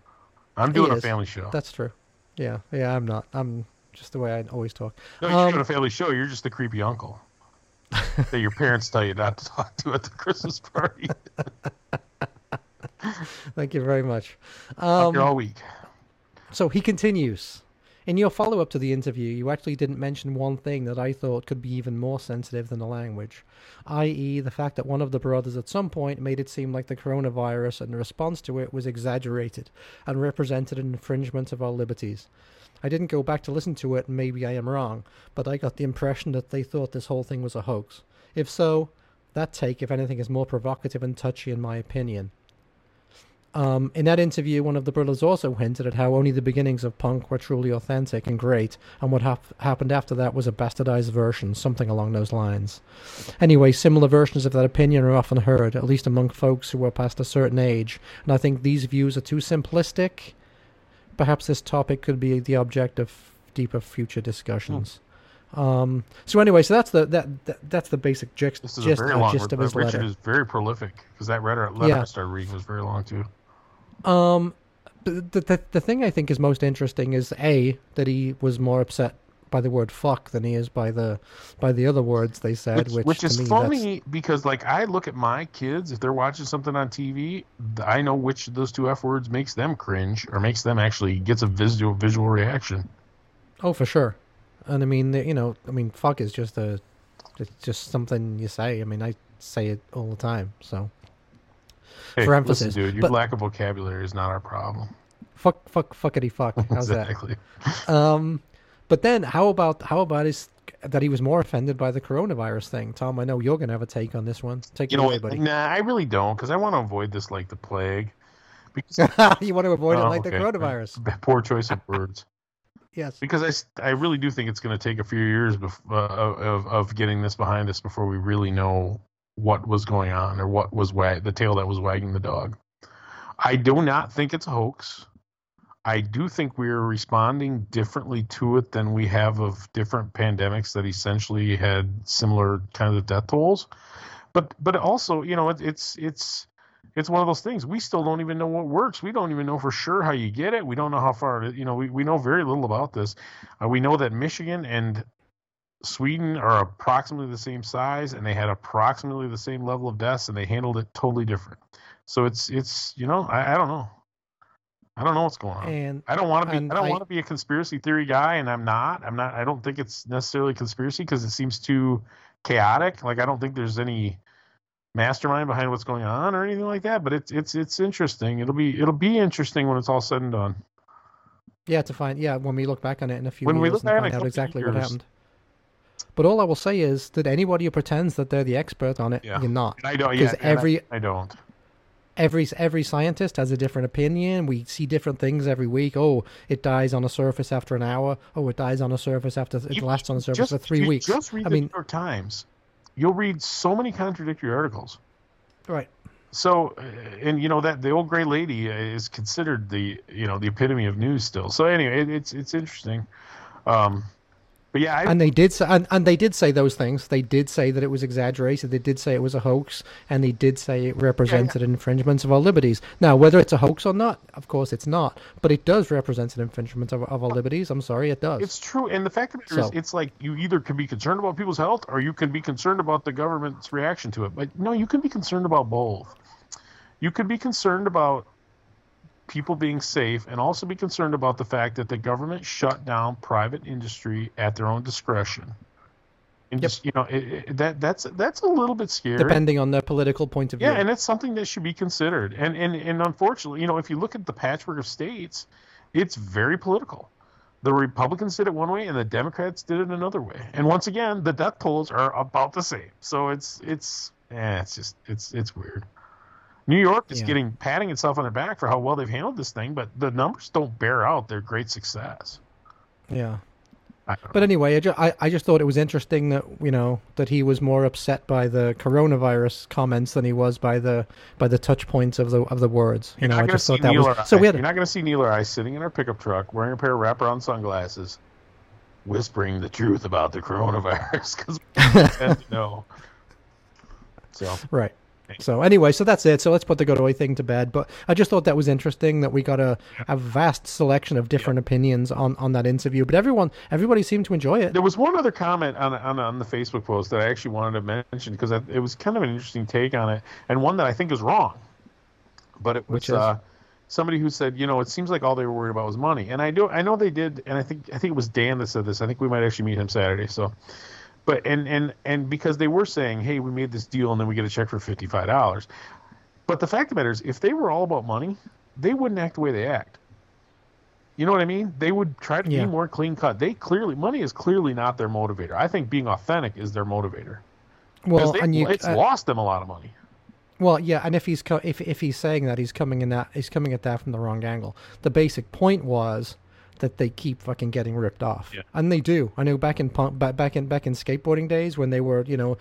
I'm doing a family show. "That's true." Yeah, yeah. I'm not. I'm just the way I always talk. No, you're Um, doing a family show. You're just the creepy uncle that your parents tell you not to talk to at the Christmas party. Thank you very much. Um, here all week. So he continues. In your follow up to the interview, you actually didn't mention one thing that I thought could be even more sensitive than the language, i.e., the fact that one of the brothers at some point made it seem like the coronavirus and the response to it was exaggerated and represented an infringement of our liberties. I didn't go back to listen to it, and maybe I am wrong, but I got the impression that they thought this whole thing was a hoax. If so, that take, if anything, is more provocative and touchy in my opinion. Um, in that interview, one of the brothers also hinted at how only the beginnings of punk were truly authentic and great, and what hap- happened after that was a bastardized version, something along those lines. Anyway, similar versions of that opinion are often heard, at least among folks who are past a certain age, and I think these views are too simplistic. Perhaps this topic could be the object of deeper future discussions. Um, so anyway, so that's the that, that that's the basic gist, This is gist, a very uh, long. gist of his Richard letter. is very prolific because that letter, letter Yeah. I started reading was very long too. Um, the, the the thing I think is most interesting is a that he was more upset by the word "fuck" than he is by the by the other words they said, Which, which, which is me that's- funny because, like, I look at my kids if they're watching something on TV, I know which of those two f words makes them cringe or makes them actually gets a visual visual reaction. Oh, for sure. And I mean, you know, I mean, "fuck" is just a it's just something you say. I mean, I say it all the time. So Hey, For emphasis, listen, dude, your but- lack of vocabulary is not our problem. fuck, fuck, fuckity fuck. How's exactly. that? Um, but then how about how about his that he was more offended by the coronavirus thing? Tom, I know you're gonna have a take on this one. Take You it know, away, what? buddy. nah, I really don't because I want to avoid this like the plague. Because you want to avoid it Oh, like the coronavirus. poor choice of words. Yes. because I, I really do think it's going to take a few years bef- uh, of of getting this behind us before we really know what was going on or what was wag- the tail that was wagging the dog. I do not think it's a hoax. I do think we're responding differently to it than we have of different pandemics that essentially had similar kinds of death tolls. But but also, you know, it, it's it's it's one of those things. We still don't even know what works. We don't even know for sure how you get it. We don't know how far. You know, we, we know very little about this. Uh, we know that Michigan and Sweden are approximately the same size, and they had approximately the same level of deaths, and they handled it totally different. So it's it's you know I, I don't know. I don't know what's going on. And I don't want to be. I don't want to be a conspiracy theory guy, and I'm not. I'm not. I don't think it's necessarily conspiracy because it seems too chaotic. Like I don't think there's any mastermind behind what's going on or anything like that. But it's it's it's interesting. It'll be it'll be interesting when it's all said and done. yeah, to find yeah when we look back on it in a few When we years look back and in find out exactly what happened. But all I will say is that anybody who pretends that they're the expert on it, Yeah. you're not. I don't. Yeah, and I- every- I, don't. Every every scientist has a different opinion. We see different things every week. Oh, it dies on a surface after an hour. Oh, it dies on a surface after it You- lasts on a surface just, for three weeks. Just read I the mean, New York Times. You'll read so many contradictory articles. Right. So, uh, and you know that the old gray lady uh, is considered the you know the epitome of news still. So anyway, it, it's it's interesting. Um, but yeah, I, And they did say, and, and they did say those things. They did say that it was exaggerated. They did say it was a hoax, and they did say it represented infringements of our liberties. Now, whether it's a hoax or not, of course, it's not. But it does represent an infringement of, of our liberties. I'm sorry, it does. It's true, and the fact of matter So- is, it's like you either can be concerned about people's health or you can be concerned about the government's reaction to it. But no, you can be concerned about both. You could be concerned about people being safe and also be concerned about the fact that the government shut down private industry at their own discretion. And Yep. just you know it, it, that that's that's a little bit scary. depending on their political point of view. Yeah, and it's something that should be considered. And and and unfortunately, you know, if you look at the patchwork of states, it's very political. The Republicans did it one way, and the Democrats did it another way. And once again, the death tolls are about the same. So it's it's eh, it's just it's it's weird. New York is Yeah. getting patting itself on the back for how well they've handled this thing, but the numbers don't bear out their great success. yeah. I But anyway, I, ju- I, I just thought it was interesting that you know that he was more upset by the coronavirus comments than he was by the by the touch points of the of the words. You You're know, I just thought that Neil was or so. We had You're not going to see Neil or I sitting in our pickup truck wearing a pair of wraparound sunglasses, whispering the truth about the coronavirus because we tend to know. So Right. So anyway, so that's it. So let's put the Godoy thing to bed. But I just thought that was interesting that we got a, a vast selection of different opinions on, on that interview. But everyone, everybody seemed to enjoy it. there was one other comment on on, on the Facebook post that I actually wanted to mention because it was kind of an interesting take on it and one that I think is wrong. But it was uh, somebody who said, you know, it seems like all they were worried about was money, and I do I know they did, and I think I think it was Dan that said this. I think we might actually meet him Saturday. So, but and and and because they were saying, hey, we made this deal and then we get a check for fifty five dollars. But the fact of the matter is, if they were all about money, they wouldn't act the way they act. You know what I mean? They would try to Yeah. be more clean cut. They clearly money is clearly not their motivator. I think being authentic is their motivator. Well, they- and you, it's uh, lost them a lot of money. well, yeah, and if he's co- if if he's saying that he's coming in that he's coming at that from the wrong angle. The basic point was that they keep fucking getting ripped off, Yeah. and they do. I know back in punk, back in back in skateboarding days when they were, you know.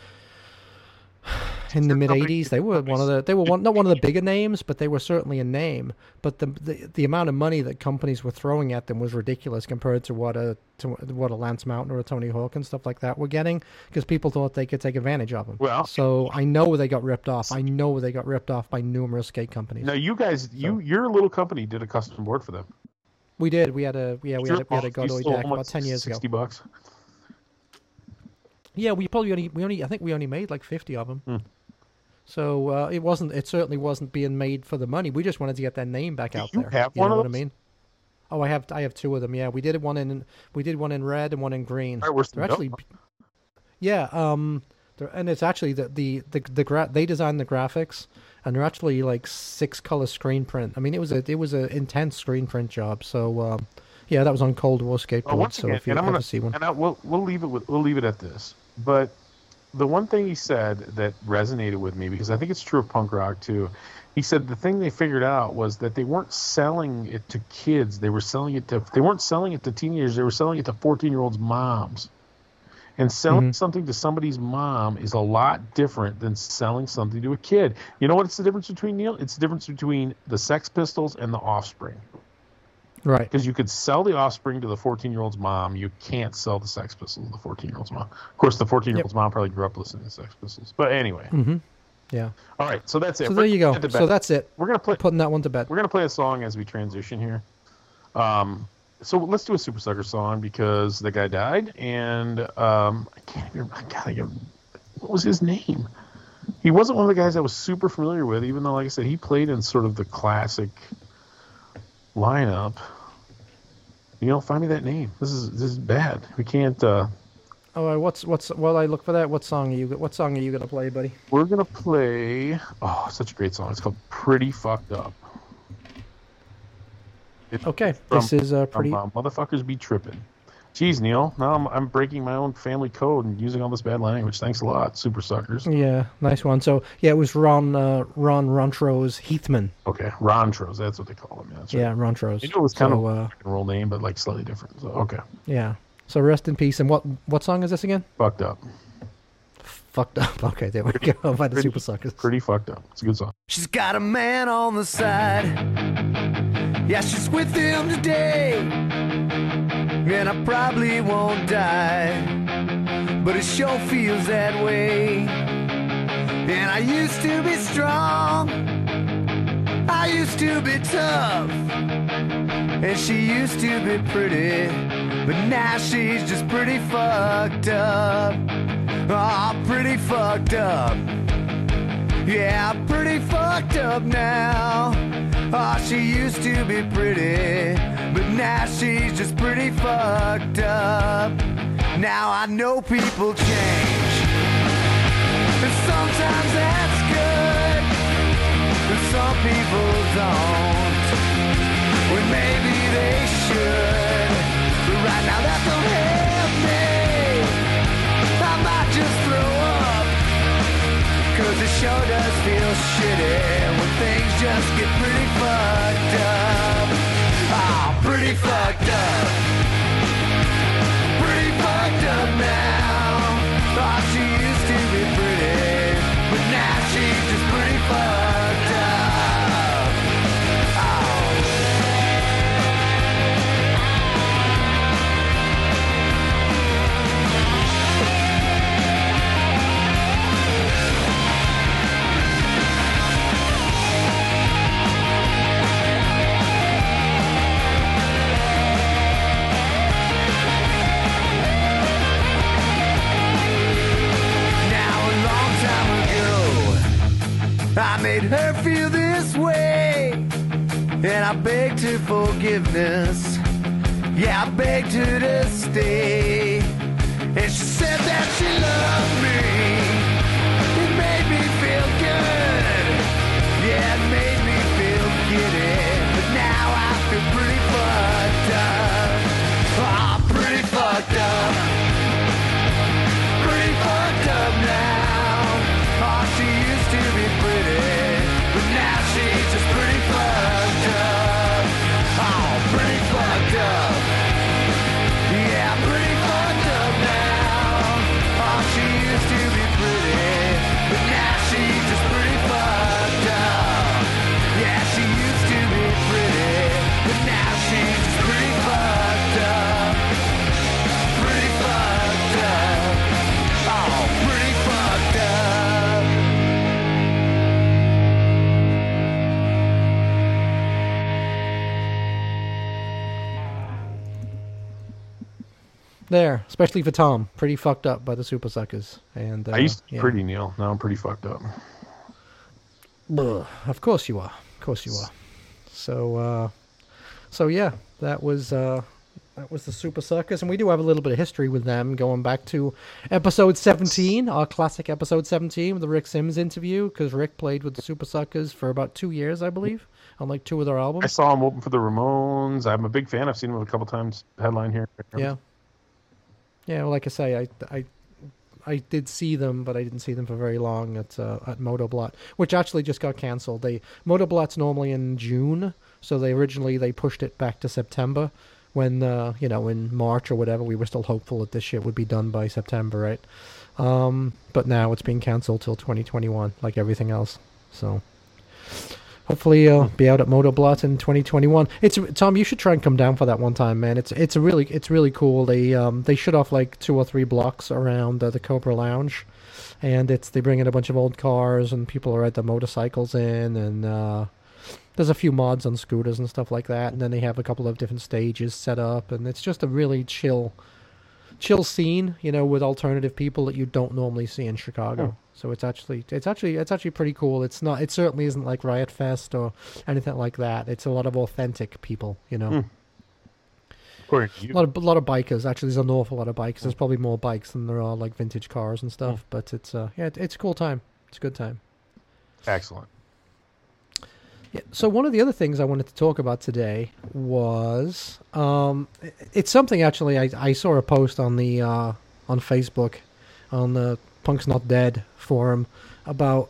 In the mid '80s, they were one of the they were one, not one of the bigger names, but they were certainly a name. But the, the the amount of money that companies were throwing at them was ridiculous compared to what a to what a Lance Mountain or a Tony Hawk and stuff like that were getting, because people thought they could take advantage of them. Well- so I know they got ripped off. I know they got ripped off by numerous skate companies. Now you guys, you your little company did a custom board for them. We did. We had a yeah. We had a, we had a Godoy deck about ten years ago. Sixty bucks. Yeah, we probably only we only I think we only made like fifty of them. Hmm. So uh, it wasn't. It certainly wasn't being made for the money. We just wanted to get that name back out you there. have you one know of what I mean? Oh, I have. I have two of them. Yeah, we did one in. We did one in red and one in green. Right, They're actually. Yeah. Um. And it's actually the the the, the gra- they designed the graphics, and they're actually like six color screen print. I mean, it was a it was an intense screen print job. So. Um, yeah, that was on Cold War skateboard. Well, so again, if you ever gonna see one, and I, we'll we'll leave it with we'll leave it at this. But the one thing he said that resonated with me because I think it's true of punk rock too. He said the thing they figured out was that they weren't selling it to kids. They were selling it to they weren't selling it to teenagers. They were selling it to 14 year olds moms. And selling Mhm. something to somebody's mom is a lot different than selling something to a kid. You know what's the difference between Neil? It's the difference between the Sex Pistols and the Offspring right? because you could sell the offspring to the 14 year old's mom you can't sell the sex pistols to the 14 year old's mom of course the 14 year old's mom probably grew up listening to sex pistols but anyway Mm-hmm. Yeah. all right so that's it So We're there you go. So that's it. we're gonna play Putting that one to bed. we're gonna play a song as we transition here um so let's do a Supersucker song because the guy died and um i can't even i gotta get what was his name he wasn't one of the guys i was super familiar with even though like i said he played in sort of the classic lineup you know find me that name this is this is bad we can't uh All right, what's what's while I look for that? What song are you? What song are you gonna play, buddy? we're gonna play oh such a great song it's called pretty fucked up It's Okay, from- this is uh, from, pretty. uh, motherfuckers be tripping Jeez, Neil. Now I'm, I'm breaking my own family code and using all this bad language. Thanks a lot, Supersuckers. Yeah, nice one. So yeah, it was Ron uh, Ron Rontrose Heathman. Okay, Rontros. That's what they call him. Yeah, that's right. Yeah, Rontrose. I knew it was kind so, of a uh, rock roll name, but like slightly different. So okay, yeah. So rest in peace. And what what song is this again? fucked up. fucked up. Okay, there we go. By the Pretty- Super Suckers. Pretty fucked up. It's a good song. She's got a man on the side. Yeah, she's with him today. And I probably won't die. But it sure feels that way. And I used to be strong. I used to be tough. And she used to be pretty. But now she's just pretty fucked up. Oh, pretty fucked up. Yeah, pretty fucked up now. Oh, she used to be pretty, but now she's just pretty fucked up. Now I know people change, and sometimes that's good, but some people don't. Well, maybe they should, but right now that don't help me. I might just throw. Cause it sure does feel shitty when things just get pretty fucked up. Oh, pretty fucked up. Pretty fucked up now. I made her feel this way, and I begged her forgiveness. Yeah, I begged her to stay, and she said that she loved me. There, especially for Tom. Pretty fucked up by the Supersuckers. And uh, I used to be yeah. pretty, Neil. Now I'm pretty fucked up. Ugh, Of course you are. Of course you are. So, uh, so yeah, that was uh, that was the Supersuckers, and we do have a little bit of history with them, going back to episode seventeen, our classic episode seventeen, with the Rick Sims interview, because Rick played with the Supersuckers for about two years, I believe, on like two of their albums. I saw him open for the Ramones. I'm a big fan. I've seen him a couple times. Headline here. Yeah, yeah. Well, like I say, I, I, I did see them, but I didn't see them for very long at uh, at Motoblot, which actually just got canceled. They Motoblot's normally in June, so they originally they pushed it back to September. When uh, you know in March or whatever, we were still hopeful that this shit would be done by September, right? Um, but now it's being canceled till 2021, like everything else. So hopefully, uh, be out at Motoblot in 2021. It's Tom. You should try and come down for that one time, man. It's it's really it's really cool. They um they shut off like two or three blocks around uh, the Cobra Lounge, and it's they bring in a bunch of old cars and people are at the motorcycles in and. uh there's a few mods on scooters and stuff like that, and then they have a couple of different stages set up, and it's just a really chill, chill scene, you know, with alternative people that you don't normally see in Chicago. So it's actually, it's actually, it's actually pretty cool. It's not, it certainly isn't like Riot Fest or anything like that. It's a lot of authentic people, you know. Hmm. According to you. A lot of a lot of bikers. Actually, there's an awful lot of bikes. There's probably more bikes than there are like vintage cars and stuff. But it's uh, yeah, it, it's a cool time. It's a good time. Excellent. Yeah. So one of the other things I wanted to talk about today was um, it's something actually I, I saw a post on the uh, on Facebook on the Punk's Not Dead forum about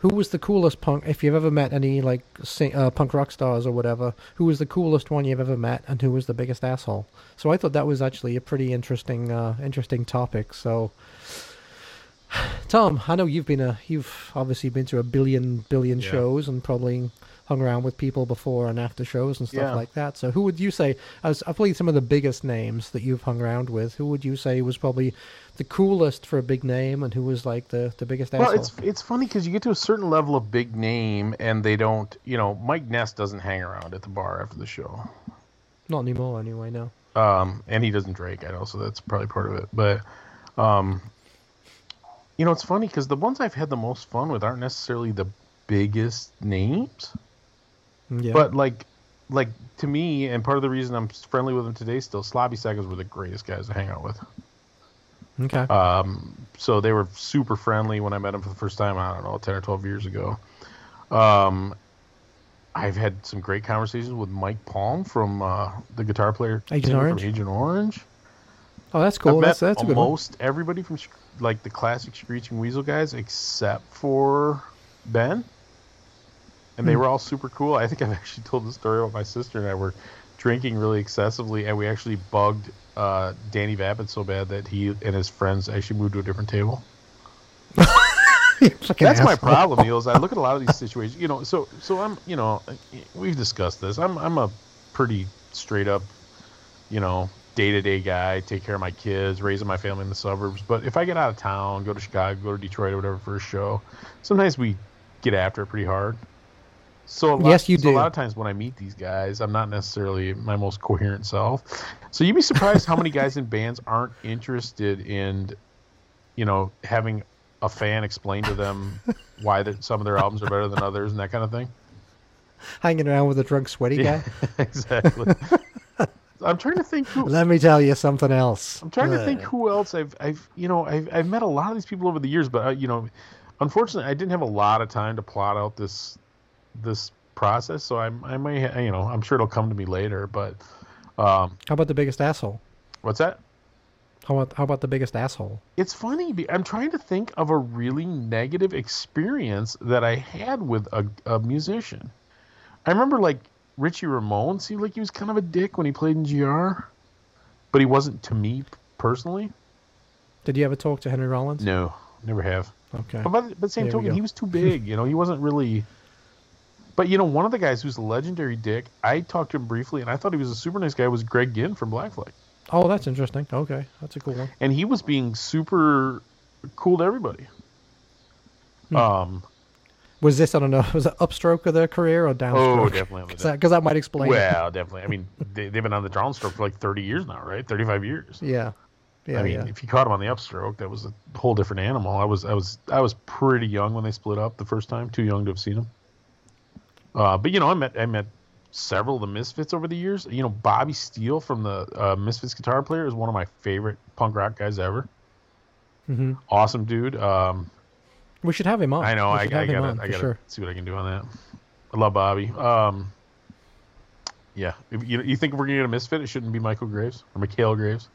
who was the coolest punk if you've ever met any like uh, punk rock stars or whatever who was the coolest one you've ever met and who was the biggest asshole so i thought that was actually a pretty interesting uh, interesting topic so Tom, I know you've been a you've obviously been to a billion billion Yeah. shows and probably hung around with people before and after shows and stuff Yeah. like that. So who would you say as I played some of the biggest names that you've hung around with, who would you say was probably the coolest for a big name and who was like the, the biggest Well, asshole? it's it's funny because you get to a certain level of big name, and they don't. You know, Mike Ness doesn't hang around at the bar after the show. Not anymore anyway, no. um, and he doesn't drink. I know, so that's probably part of it. But, um, you know, it's funny because the ones I've had the most fun with aren't necessarily the biggest names, Yeah. but like, like to me, and part of the reason I'm friendly with them today still, Sloppy Seconds were the greatest guys to hang out with. okay. Um, so they were super friendly when I met them for the first time. I don't know, ten or twelve years ago. Um, I've had some great conversations with Mike Palm from uh, the guitar player Agent Orange? from Agent Orange. oh, that's cool. I've That's met that's a good one. almost everybody from like the classic Screeching Weasel guys, except for Ben, and they Hmm. were all super cool. I think I've actually told the story about my sister and I were drinking really excessively, and we actually bugged uh, Danny Vapid so bad that he and his friends actually moved to a different table. That's my problem, Neil. Is I look at a lot of these situations, you know. So, so I'm, you know, we've discussed this. I'm, I'm a pretty straight up, you know, day to day guy. Take care of my kids, raising my family in the suburbs. But if I get out of town, go to Chicago, go to Detroit, or whatever for a show, sometimes we get after it pretty hard. So a lot, Yes, you so a lot of times when I meet these guys, I'm not necessarily my most coherent self. So you'd be surprised how many guys in bands aren't interested in, you know, having a fan explain to them why that some of their albums are better than others and that kind of thing. Hanging around with a drunk sweaty guy. exactly. I'm trying to think who. Let me tell you something else. I'm trying to think Uh, who else I've I've you know I've I've met a lot of these people over the years, but uh, you know, unfortunately I didn't have a lot of time to plot out this this process, so I I may you know I'm sure it'll come to me later, but um, How about the biggest asshole? what's that? How about how about the biggest asshole? It's funny. I'm trying to think of a really negative experience that I had with a, a musician. I remember like Richie Ramone seemed like he was kind of a dick when he played in GR, but he wasn't to me personally. Did you ever talk to Henry Rollins? No, never have. Okay. But by the, but same There token, he was too big. You know, he wasn't really. But you know, one of the guys who's a legendary dick, I talked to him briefly, and I thought he was a super nice guy. Was Greg Ginn from Black Flag, Oh, that's interesting. Okay, that's a cool one. and he was being super cool to everybody. Hmm. Um. Was this I don't know? Was it upstroke of their career or downstroke? Oh, definitely. Because that might explain. it. Well, definitely. I mean, they, they've been on the downstroke for like 30 years now, right? 35 years. Yeah. Yeah. I mean, yeah. if you caught him on the upstroke, that was a whole different animal. I was, I was, I was pretty young when they split up the first time. Too young to have seen them. Uh, but you know, I met, I met several of the Misfits over the years. You know, Bobby Steele from the uh, Misfits guitar player is one of my favorite punk rock guys ever. Mhm. Awesome dude. Um, We should have him on. I know. I, I should have him gotta, on, I gotta sure. see what I can do on that. I love Bobby. Um, yeah. If you, you think if we're gonna get a misfit, it shouldn't be Michael Graves or Mikhail Graves.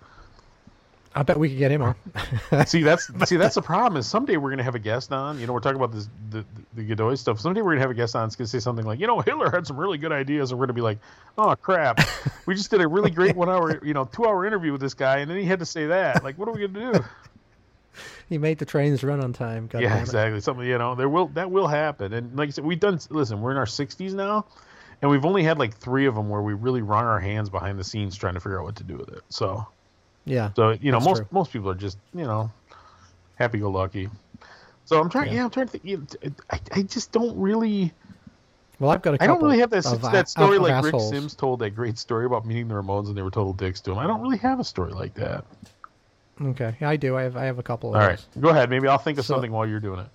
I bet we could get him on. see, that's see, that's the problem. Is someday we're gonna have a guest on. You know, we're talking about this the the Godoy stuff. Someday we're gonna have a guest on. It's gonna say something like, you know, Hitler had some really good ideas, and we're gonna be like, oh crap, we just did a really great one hour, you know, two hour interview with this guy, and then he had to say that. Like, what are we gonna do? he made the trains run on time. God yeah, exactly. Something you know, there will that will happen. And like I said, we've done. Listen, we're in our 60s now, and we've only had like three of them where we really wrung our hands behind the scenes trying to figure out what to do with it. So, Yeah. so you know, most true. most people are just you know, happy go lucky. So I'm trying. Yeah. Yeah, I'm trying to think. I, I just don't really. Well, I've got a I. I don't really have that of, that story of like Rick assholes. Sims told that great story about meeting the Ramones and they were total dicks to him. I don't really have a story like that. Okay, yeah, I do. I have I have a couple. Of All those. right, go ahead. Maybe I'll think of So- something while you're doing it.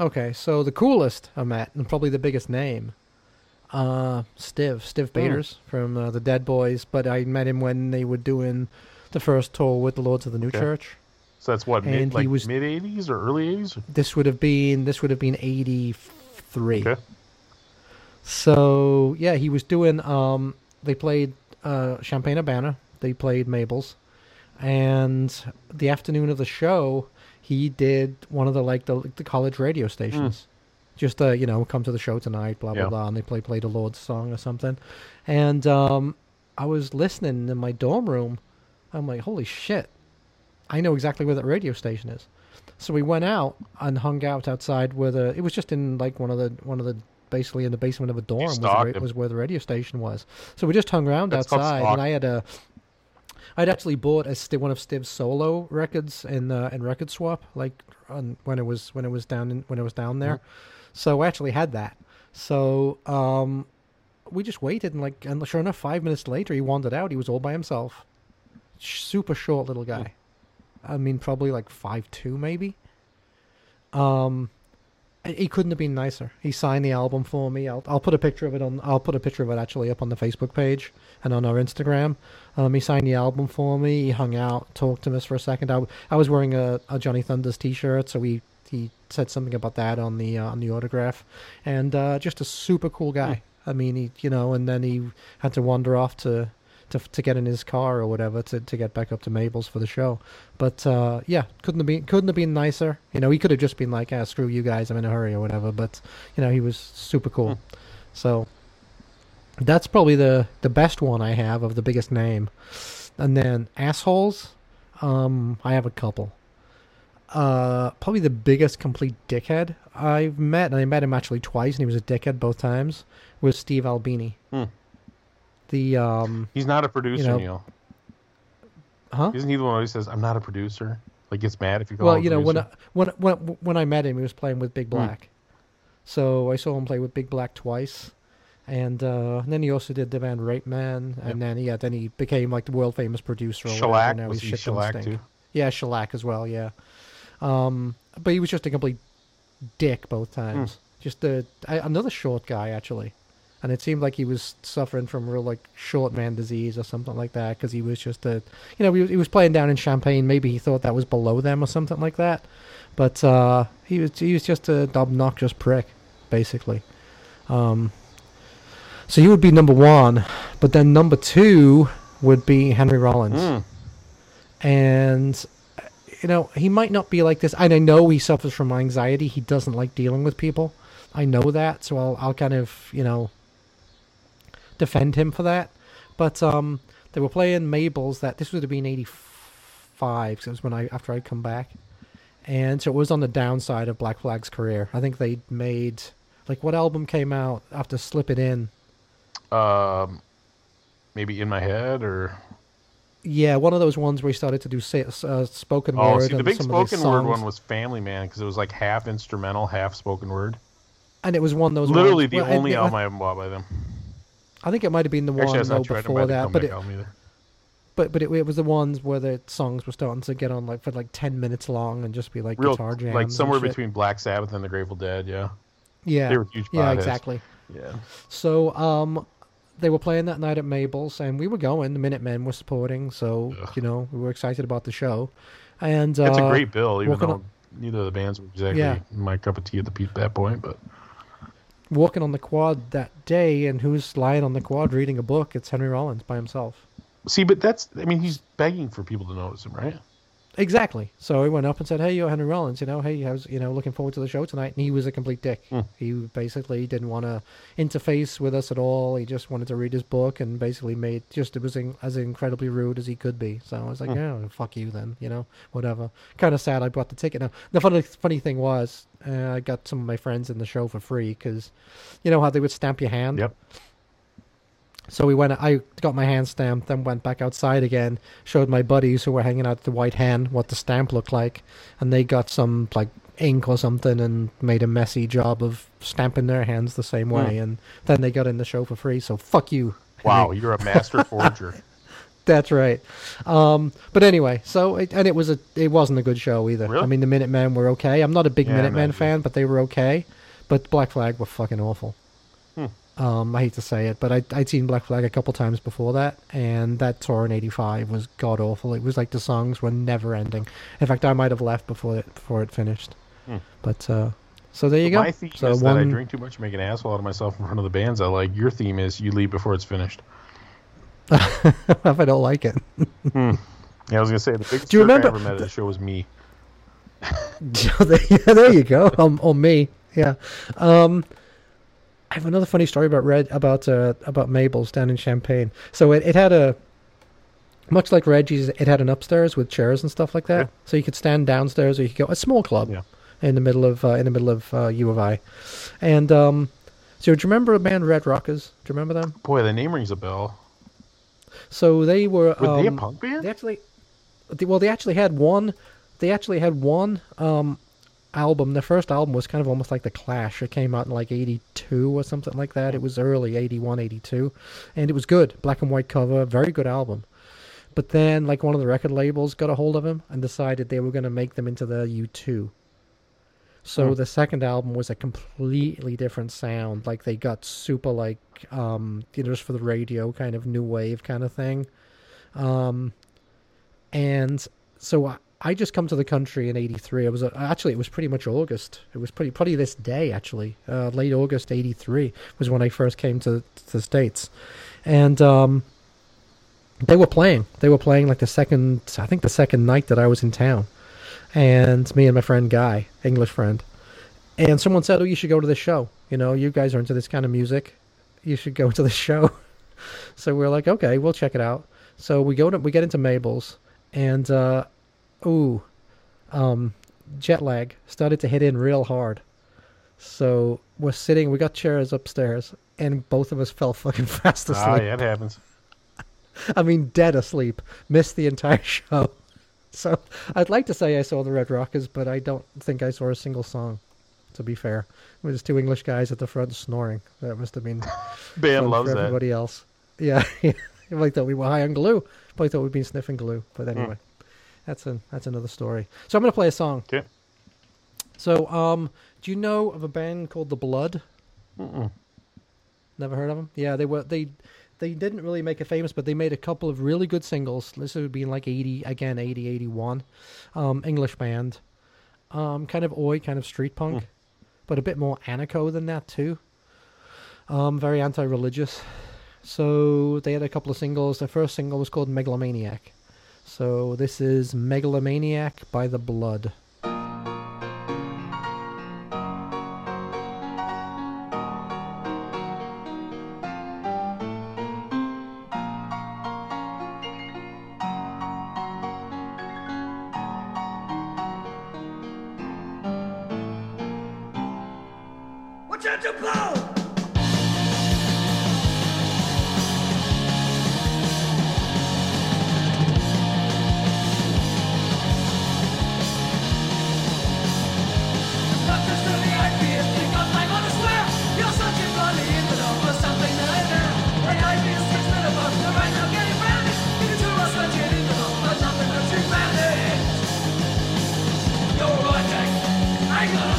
Okay, so the coolest I met, and probably the biggest name, uh, Stiv, Stiv Hmm. Bators from uh, the Dead Boys. But I met him when they were doing the first tour with the Lords of the New Okay. Church. So that's what And mid like was- mid 80s or early 80s. This would have been this would have been eighty three. Okay. So yeah, he was doing. Um, they played uh, Champaign Urbana. They played Mabel's, and the afternoon of the show, he did one of the like the the college radio stations. Just uh, you know, come to the show tonight, blah blah Yeah. blah, and they play play the Lord's song or something. And um, I was listening in my dorm room. I'm like, holy shit! I know exactly where that radio station is. So we went out and hung out outside where the it was just in like one of the one of the basically in the basement of a dorm was, was where the radio station was. So we just hung around That's outside, and I had a. I'd actually bought a one of Stiv's solo records in uh, in Record Swap, like on, when it was when it was down in, when it was down there. So I actually had that. So um, we just waited, and like, and sure enough, five minutes later, he wandered out. He was all by himself. Super short little guy. I mean, probably like five two, maybe. Um, he couldn't have been nicer. He signed the album for me. I'll I'll put a picture of it on. I'll put a picture of it actually up on the Facebook page and on our Instagram. Um, he signed the album for me. He hung out, talked to us for a second. I, I was wearing a, a Johnny Thunders T-shirt, so he he said something about that on the uh, on the autograph, and uh, just a super cool guy. I mean, he you know, and then he had to wander off to. To, to get in his car or whatever to, to get back up to Mabel's for the show, but uh, yeah, couldn't have been couldn't have been nicer. You know, he could have just been like, "Ah, screw you guys, I'm in a hurry" or whatever. But you know, he was super cool. So that's probably the the best one I have of the biggest name. And then assholes, um, I have a couple. Uh, probably the biggest complete dickhead I've met, and I met him actually twice, and he was a dickhead both times. Was Steve Albini. Hmm. The um, He's not a producer, You know- Neil. huh? Isn't he the one who says, "I'm not a producer"? Like gets mad if you call Well, you know, when I, when when when I met him, he was playing with Hmm. Big Black. So I saw him play with Big Black twice, and, uh, and then he also did the band Rapeman, and Yep. then yeah, then he became like the world famous producer. Shellac Now was he's he shellac too? Yeah, shellac as well. Yeah, um, but he was just a complete dick both times. Just a, a another short guy actually, and it seemed like he was suffering from real like short man disease or something like that because he was just a, you know, he was, he was playing down in Champaign. Maybe he thought that was below them or something like that, but uh, he was he was just a obnoxious prick, basically. Um, so he would be number one, but then number two would be Henry Rollins Mm. and you know he might not be like this and i know he suffers from anxiety he doesn't like dealing with people i know that so i'll, I'll kind of you know defend him for that. But um they were playing mabel's that this would have been 85 so it was when i after i'd come back. And so it was on the downside of black flag's career. I think they made like what album came out after slip it in? Um, maybe in my head or yeah one of those ones where he started to do sa- uh, spoken oh, word see, the big some of his spoken word one was Family Man because it was like half instrumental, half spoken word. and it was one of those Literally the well, only album I ever bought by them. I think it might have been the one Actually, though not true. I didn't buy before that, but it, but but it, it was the ones where the songs were starting to get on like for like ten minutes long and just be like Real, guitar jams, like somewhere between Black Sabbath and the Grateful Dead. Yeah, Yeah, they were huge yeah, potheads. exactly. yeah. So um, they were playing that night at Mabel's, and we were going. The Minutemen were supporting, so Ugh. you know we were excited about the show. And it's uh, a great bill, even though on- neither of the bands were exactly Yeah. my cup of tea at the that point. But walking on the quad that day, and who's lying on the quad reading a book? It's Henry Rollins by himself. see, but that's I mean, he's begging for people to notice him, right? Exactly. So he went up and said, "Hey, you're Henry Rollins. You know, hey, I was, you know, looking forward to the show tonight." And he was a complete dick. Hmm. He basically didn't want to interface with us at all. He just wanted to read his book and basically made just it was in, as incredibly rude as he could be. So I was like, Hmm. "Yeah, fuck you then." You know, whatever. Kind of sad. I bought the ticket. Now the funny funny thing was, uh, I got some of my friends in the show for free because, you know how they would stamp your hand. Yep. So we went. I got my hand stamped, then went back outside again. Showed my buddies who were hanging out at the White Hen what the stamp looked like, and they got some like ink or something and made a messy job of stamping their hands the same way. Hmm. And then they got in the show for free. So fuck you. Wow, you're a master forger. That's right. Um, but anyway, so it, and it was a it wasn't a good show either. Really? I mean, the Minutemen were okay. I'm not a big Yeah, Minutemen fan, but they were okay. But Black Flag were fucking awful. Hmm. Um, I hate to say it, but I, I'd seen Black Flag a couple times before that, and that tour in '85 was god awful. It was like the songs were never ending. In fact, I might have left before it before it finished. Hmm. But uh, so there you go. My theme so is that I drink too much and make an asshole out of myself in front of the bands I like. Your theme is you leave before it's finished. if I don't like it, Yeah, I was gonna say the biggest Do you remember I ever met at the show was me. yeah, there you go. Um, on me, yeah. Um, I have another funny story about Red about uh, about Mabel's down in Champaign. So it, it had a Much like Reggie's, it had an upstairs with chairs and stuff like that, Okay. so you could stand downstairs or you could go a small club Yeah. in the middle of uh, in the middle of uh, U of I. And um, so, do you remember the band Red Rockers? Do you remember them? Boy, the name rings a bell. So they were. Were they a um, punk band? They actually, they, well, they actually had one. They actually had one um, album. Their first album was kind of almost like the Clash. It came out in like '82 or something like that. It was early '81, '82, and it was good. Black and white cover, very good album. But then, like one of the record labels got a hold of him and decided they were going to make them into the U2. So Hmm. the second album was a completely different sound. Like they got super like um, you know, just for the radio kind of new wave kind of thing. Um, and so I, I just come to the country in '83. It was uh, actually it was pretty much August. It was pretty pretty this day actually. Uh, late August '83 was when I first came to, to the states, and um, they were playing. They were playing like the second I think the second night that I was in town, and me and my friend Guy, English friend, and someone said, "Oh, you should go to this show. You know, you guys are into this kind of music. You should go to the show." so we're like, "Okay, we'll check it out." So we go to we get into Mabel's, and uh, ooh, um, jet lag started to hit in real hard. So we're sitting, we got chairs upstairs, and both of us fell fucking fast asleep. Ah, yeah, it happens. I mean, dead asleep. Missed the entire show. So I'd like to say I saw the Red Rockers, but I don't think I saw a single song. To be fair, it was two English guys at the front snoring. That must have been Band loves for that. everybody else. Yeah, like thought we were high on glue. Probably thought we'd been sniffing glue. But Hmm. anyway, that's a that's another story. So I'm gonna play a song. Okay. So um, do you know of a band called The Blood? Mm-mm. Never heard of them? Yeah, they were they they didn't really make it famous, but they made a couple of really good singles. This would be in like 80 again, 80 81. Um, English band. Um, kind of oi, kind of street punk, but a bit more anarcho than that too. Um, very anti-religious. So they had a couple of singles. Their first single was called Megalomaniac. So this is Megalomaniac by The Blood. You're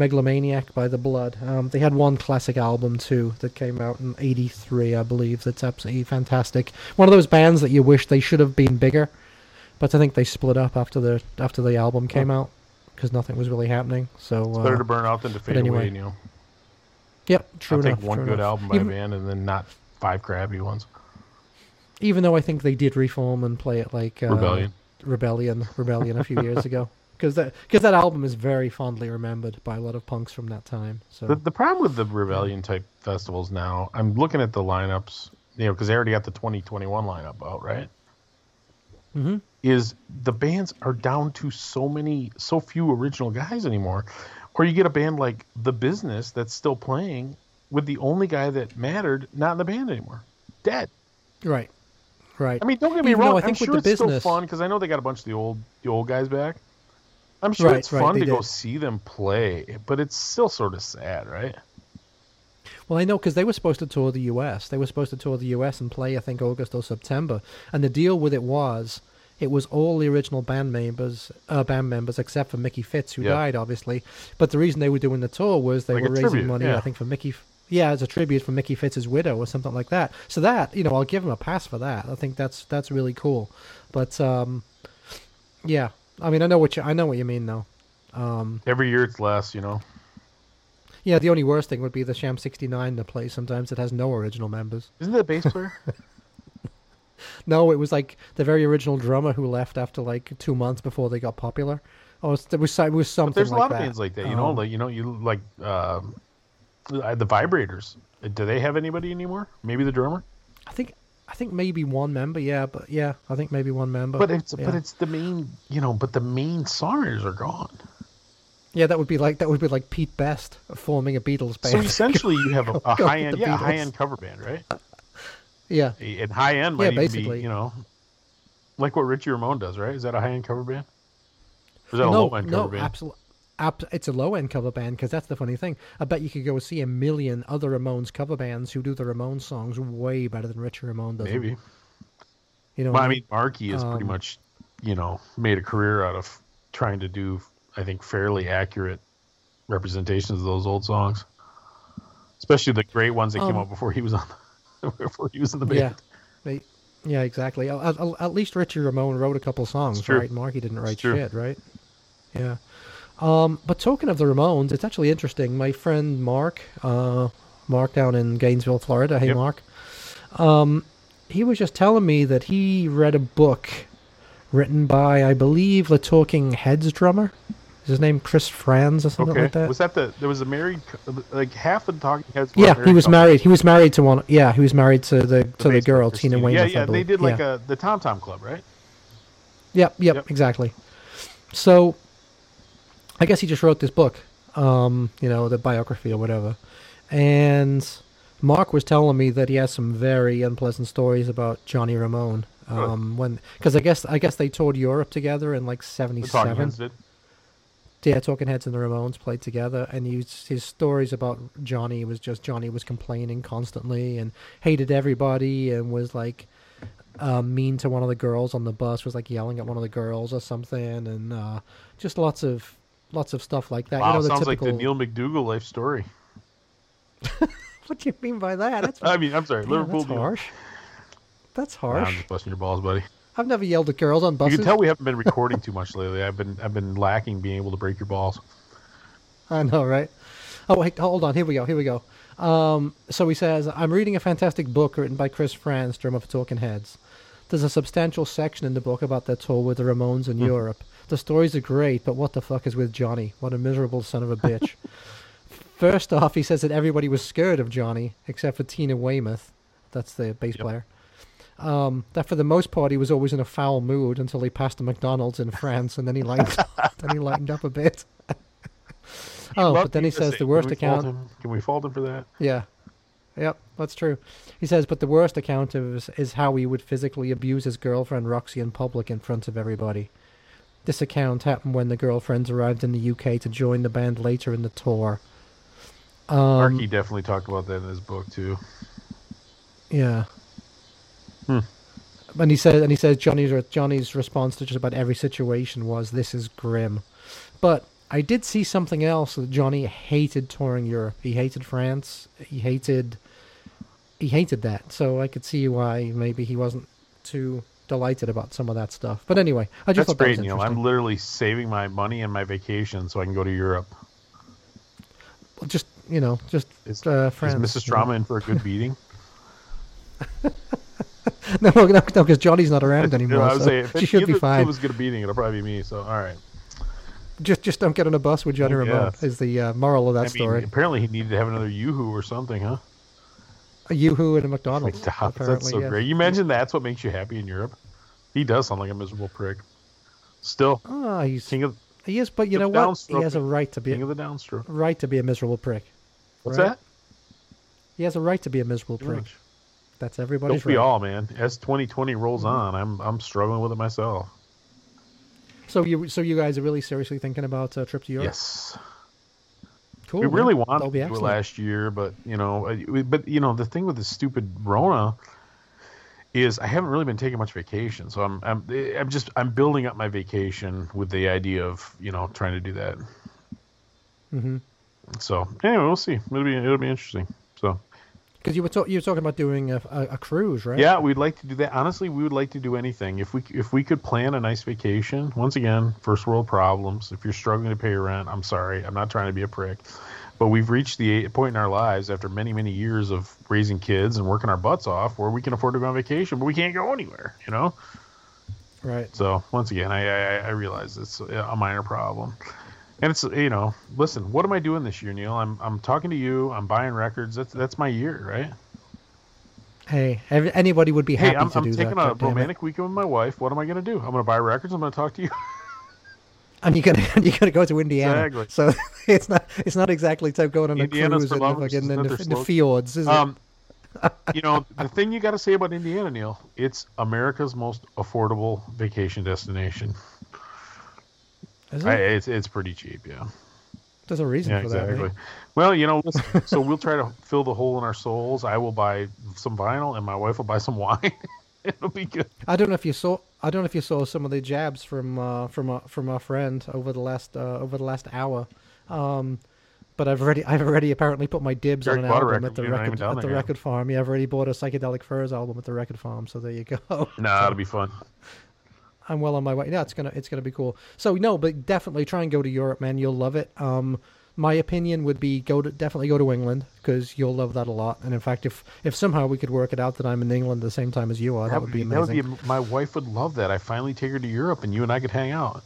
Megalomaniac by the Blood. Um, they had one classic album too that came out in '83, I believe. That's absolutely fantastic. One of those bands that you wish they should have been bigger, but I think they split up after the after the album came out because nothing was really happening. So It's uh, better to burn out than to fade anyway, away. You know, yep, true I'll enough. take one good enough. album by even, a band and then not five crappy ones. even though I think they did reform and play it like uh, Rebellion. Rebellion, Rebellion a few years ago. Because that because that album is very fondly remembered by a lot of punks from that time. So The, the problem with the rebellion type festivals now, I'm looking at the lineups, you know, because they already got the 2021 lineup out, right? Mhm. Is the bands are down to so many, so few original guys anymore, or you get a band like The Business that's still playing with the only guy that mattered not in the band anymore, dead. right, right. I mean, don't get me Even wrong. I think I'm sure with the it's still business- fun because I know they got a bunch of the old the old guys back. I'm sure Right, it's right, fun to go see them play, but it's still sort of sad, right? Well, I know because they were supposed to tour the U.S. They were supposed to tour the U.S. and play, I think, August or September. And the deal with it was, it was all the original band members, uh, band members except for Mickey Fitz, who Yeah. died, obviously. But the reason they were doing the tour was they Like were raising tribute, money, yeah. I think, for Mickey. Yeah, as a tribute for Mickey Fitz's widow or something like that. So that, you know, I'll give them a pass for that. I think that's that's really cool. But um, yeah, I mean, I know what you I know what you mean though. Um, Every year it's less, you know. yeah, the only worst thing would be the Sham 69 to play sometimes it has no original members. Isn't that a bass player? No, it was like the very original drummer who left after like two months before they got popular. Oh, it was it was something. But there's a like lot that. of bands like that, you know. Um, Like you know, you like um, uh, the Vibrators. Do they have anybody anymore? Maybe the drummer. I think I think maybe one member. Yeah, but yeah, I think maybe one member. But it's yeah. but it's the main, you know. But the main songwriters are gone. yeah, that would be like that would be like Pete Best forming a Beatles band. So essentially, you have a, a high end, yeah, high end cover band, right? yeah, And high end might Yeah, even basically. be, you know, like what Richie Ramone does, right? Is that a high end cover band? Or is that a no, low end no, cover band? absolutely. Ab- it's a low end cover band because that's the funny thing. I bet you could go see a million other Ramones cover bands who do the Ramones songs way better than Richie Ramone does. Maybe. You know, Well, I mean, Marky has pretty Um, much, you know, made a career out of trying to do, I think, fairly accurate representations of those old songs, especially the great ones that came Um, out before he was on, before he was in the band. Yeah, They- yeah, exactly. At, at- least Richie Ramone wrote a couple songs, right? Marky didn't write shit, right? Yeah. Um, but talking of the Ramones, it's actually interesting. My friend Mark, uh, Mark down in Gainesville, Florida. Hey, Yep. Mark. Um, he was just telling me that he read a book written by, I believe, the Talking Heads drummer. Is his name Chris Frantz or something Okay, like that? was that the there was a married like half of the Talking Heads? yeah, he was couple. married. He was married to one. Yeah, he was married to the to the girl player, Tina Christina. Weymouth. Yeah, yeah, they did like yeah. a the Tom Tom Club, right? Yep, yep, Yep. exactly. So, I guess he just wrote this book, um, you know, the biography or whatever. And Mark was telling me that he has some very unpleasant stories about Johnny Ramone. Um, when because I guess I guess they toured Europe together in like The Talking '77. Heads did. Yeah, Talking Heads and the Ramones played together, and he, his stories about Johnny was just Johnny was complaining constantly and hated everybody and was like um, mean to one of the girls on the bus, was like yelling at one of the girls or something, and uh, just lots of lots of stuff like that. Wow, you know, the sounds typical. like the Neil McDougall life story. what do you mean by that? That's, I mean, I'm sorry, damn, Liverpool. that's harsh. That's Nah, I'm just busting your balls, buddy. I've never yelled at girls on buses. You can tell we haven't been recording too much lately. I've been I've been lacking being able to break your balls. I know, right? Oh, wait, hold on. Here we go. Here we go. Um, so he says, I'm reading a fantastic book written by Chris drummer for Talking Heads. There's a substantial section in the book about their tour with the Ramones in Europe. The stories are great, but what the fuck is with Johnny? What a miserable son of a bitch. First off, he says that everybody was scared of Johnny, except for Tina Weymouth. That's the bass Yep. player. Um, that for the most part, he was always in a foul mood until he passed a McDonald's in France, and then he lightened, then he lightened up a bit. oh, but then he says the worst account. Can we fault him for that? Yeah. Yep, that's true. He says, but the worst account of is, is how he would physically abuse his girlfriend Roxy in public in front of everybody. This account happened when the girlfriends arrived in the UK to join the band later in the tour. Um, Marky definitely talked about that in his book too. Yeah. Hmm. And he said, and he says Johnny's Johnny's response to just about every situation was, "This is grim," but I did see something else that Johnny hated touring Europe. He hated France. He hated he hated that. So I could see why maybe he wasn't too delighted about some of that stuff. But anyway, I just That's thought that great, was Neil. interesting. I'm literally saving my money and my vacation so I can go to Europe. Just you know, just Is, uh, is France. Mrs. Trauma in for a good beating? no, no, no, because Johnny's not around anymore. You know, I would so say if she should be fine. It was good at beating, it'll probably be me. So all right. Just, just don't get on a bus with Johnny Ramone. Is the uh, moral of that I mean, story? apparently he needed to have another YooHoo or something, huh? A YooHoo and a McDonald's. McDonald's, that's so great. You imagine that's what makes you happy in Europe? He does sound like a miserable prick. Still, Ah, he's king of he is, but you know what? He has a right to be king of the downstroke. right to be a miserable prick. What's Right. that? He has a right to be a miserable Pretty prick. much. That's everybody's Don't we right. all, man? As 2020 rolls on, I'm I'm struggling with it myself. So you, so you guys are really seriously thinking about a trip to Europe? Yes. cool. we really wanted to last year, but you know, uh, but you know, the thing with the stupid Rona is I haven't really been taking much vacation, so I'm I'm I'm just I'm building up my vacation with the idea of you know trying to do that. Mm-hmm. So anyway, we'll see. It'll be it'll be interesting. So Because you were talk- you were talking about doing a, a, a cruise, right? yeah, we'd like to do that. Honestly, we would like to do anything if we if we could plan a nice vacation. Once again, first world problems. If you're struggling to pay your rent, I'm sorry. I'm not trying to be a prick, but we've reached the point in our lives after many many years of raising kids and working our butts off where we can afford to go on vacation, but we can't go anywhere. You know. Right. So once again, I I, I realize it's a minor problem. And it's you know, listen, what am I doing this year, Neil? I'm I'm talking to you. I'm buying records. That's that's my year, right? Hey, anybody would be Hey, happy I'm, to I'm do taking that. a God damn it. romantic weekend with my wife. What am I going to do? I'm going to buy records. I'm going to talk to you. And you're gonna you're gonna go to Indiana. Exactly. So it's not it's not exactly like going on a cruise in the, fucking- in, the, in the fjords, is um, you know, the thing you got to say about Indiana, Neil, it's America's most affordable vacation destination. it? Is it? I, it's it's pretty cheap, yeah. There's a reason Yeah, for that. exactly. mate. Well, you know, so we'll try to fill the hole in our souls. I will buy some vinyl, and my wife will buy some wine. It'll be good. I don't know if you saw. I don't know if you saw some of the jabs from uh, from uh, from our friend over the last uh, over the last hour. Um, but I've already I've already apparently put my dibs Derek on an album at the record at the yet. record farm. Yeah, I've already bought a psychedelic furs album at the record farm. So there you go. Nah, it'll be fun. I'm well on my way. Yeah, it's gonna it's gonna be cool. So no, but definitely try and go to Europe, man. You'll love it. Um, my opinion would be go to definitely go to England because you'll love that a lot. And in fact, if if somehow we could work it out that I'm in England the same time as you are, that, would be that would amazing. be my wife would love that. I finally take her to Europe, and you and I could hang out.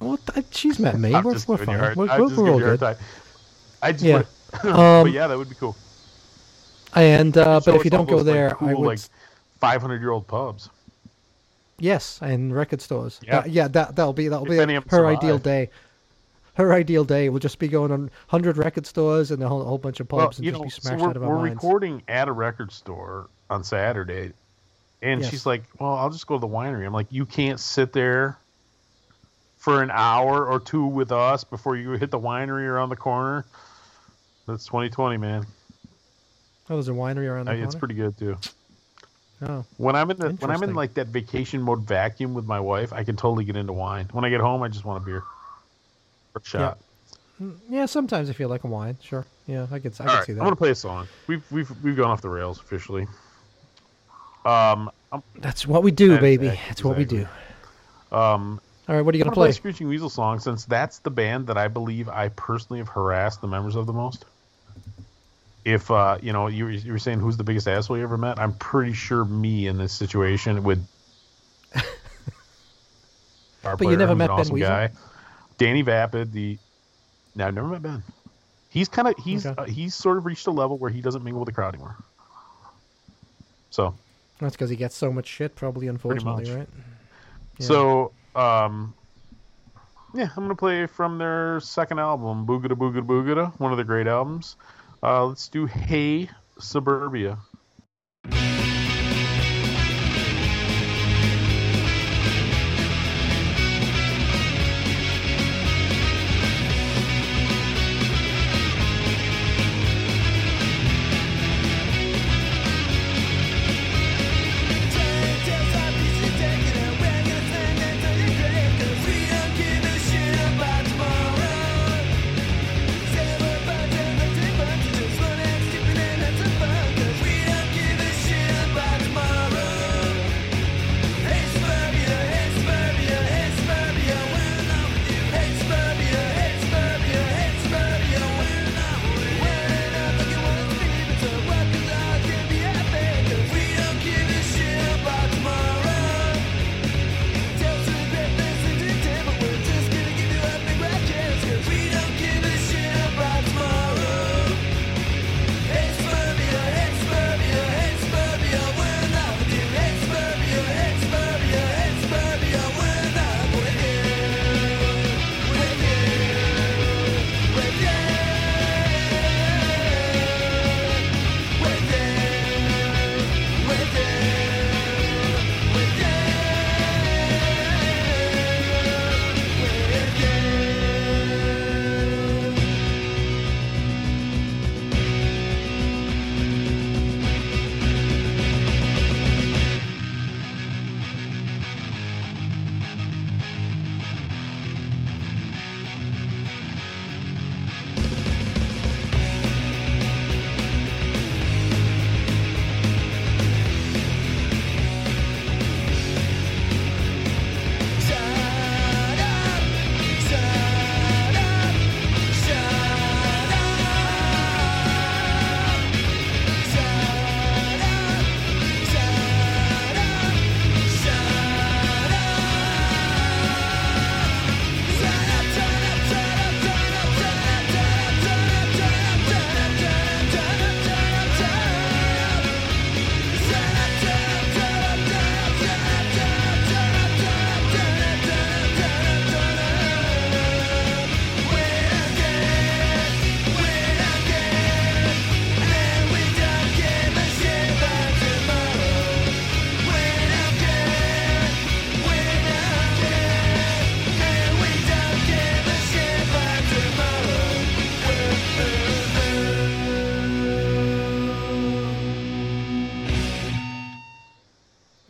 Well, she's met me. We're, we're fine. We're, we're, just we're all you a hard good. I just Yeah. wanna- Um, but yeah, that would be cool. And uh, but if you don't go those, like, there, cool, I would. like 500 year old pubs. Yes, and record stores. Yeah. That- yeah. That that'll be that'll If be her ideal day. Her ideal day will just be going on hundred record stores and a whole, whole bunch of Well, pubs and just know, be so smashed we're, out of our we're minds. recording at a record store on Saturday, and Yes. she's like, "Well, I'll just go to the winery." I'm like, "You can't sit there for an hour or two with us before you hit the winery around the corner." That's 2020, man. Oh, there's a winery around the I- corner. it's pretty good too. Oh, When I'm in the, when I'm in like that vacation mode vacuum with my wife, I can totally get into wine. When I get home, I just want a beer shot. Mm, yeah. Sometimes I feel like a wine. Sure. Yeah, I can. I All could right, see that. I'm gonna play a song. We've we've we've gone off the rails officially. Um, I'm, That's what we do, That- baby. that- That's what we do. um, All right, what are you gonna gonna play play? Screeching Weasel song since that's the band that I believe I personally have harassed the members of the most. If uh, you know, you were, you were saying who's the biggest asshole you ever met? I'm pretty sure me in this situation would. But you never met Ben awesome Weasel? guy. Danny Vapid, the. No, I've never met Ben. He's kind of he's Okay. uh, he's sort of reached a level where he doesn't mingle with the crowd anymore. So That's because he gets so much shit, probably. Unfortunately, right? Yeah. So, um, yeah, I'm gonna play from their second album, Boogada Boogada Boogada, one of the great albums. Uh, let's do Hey Suburbia.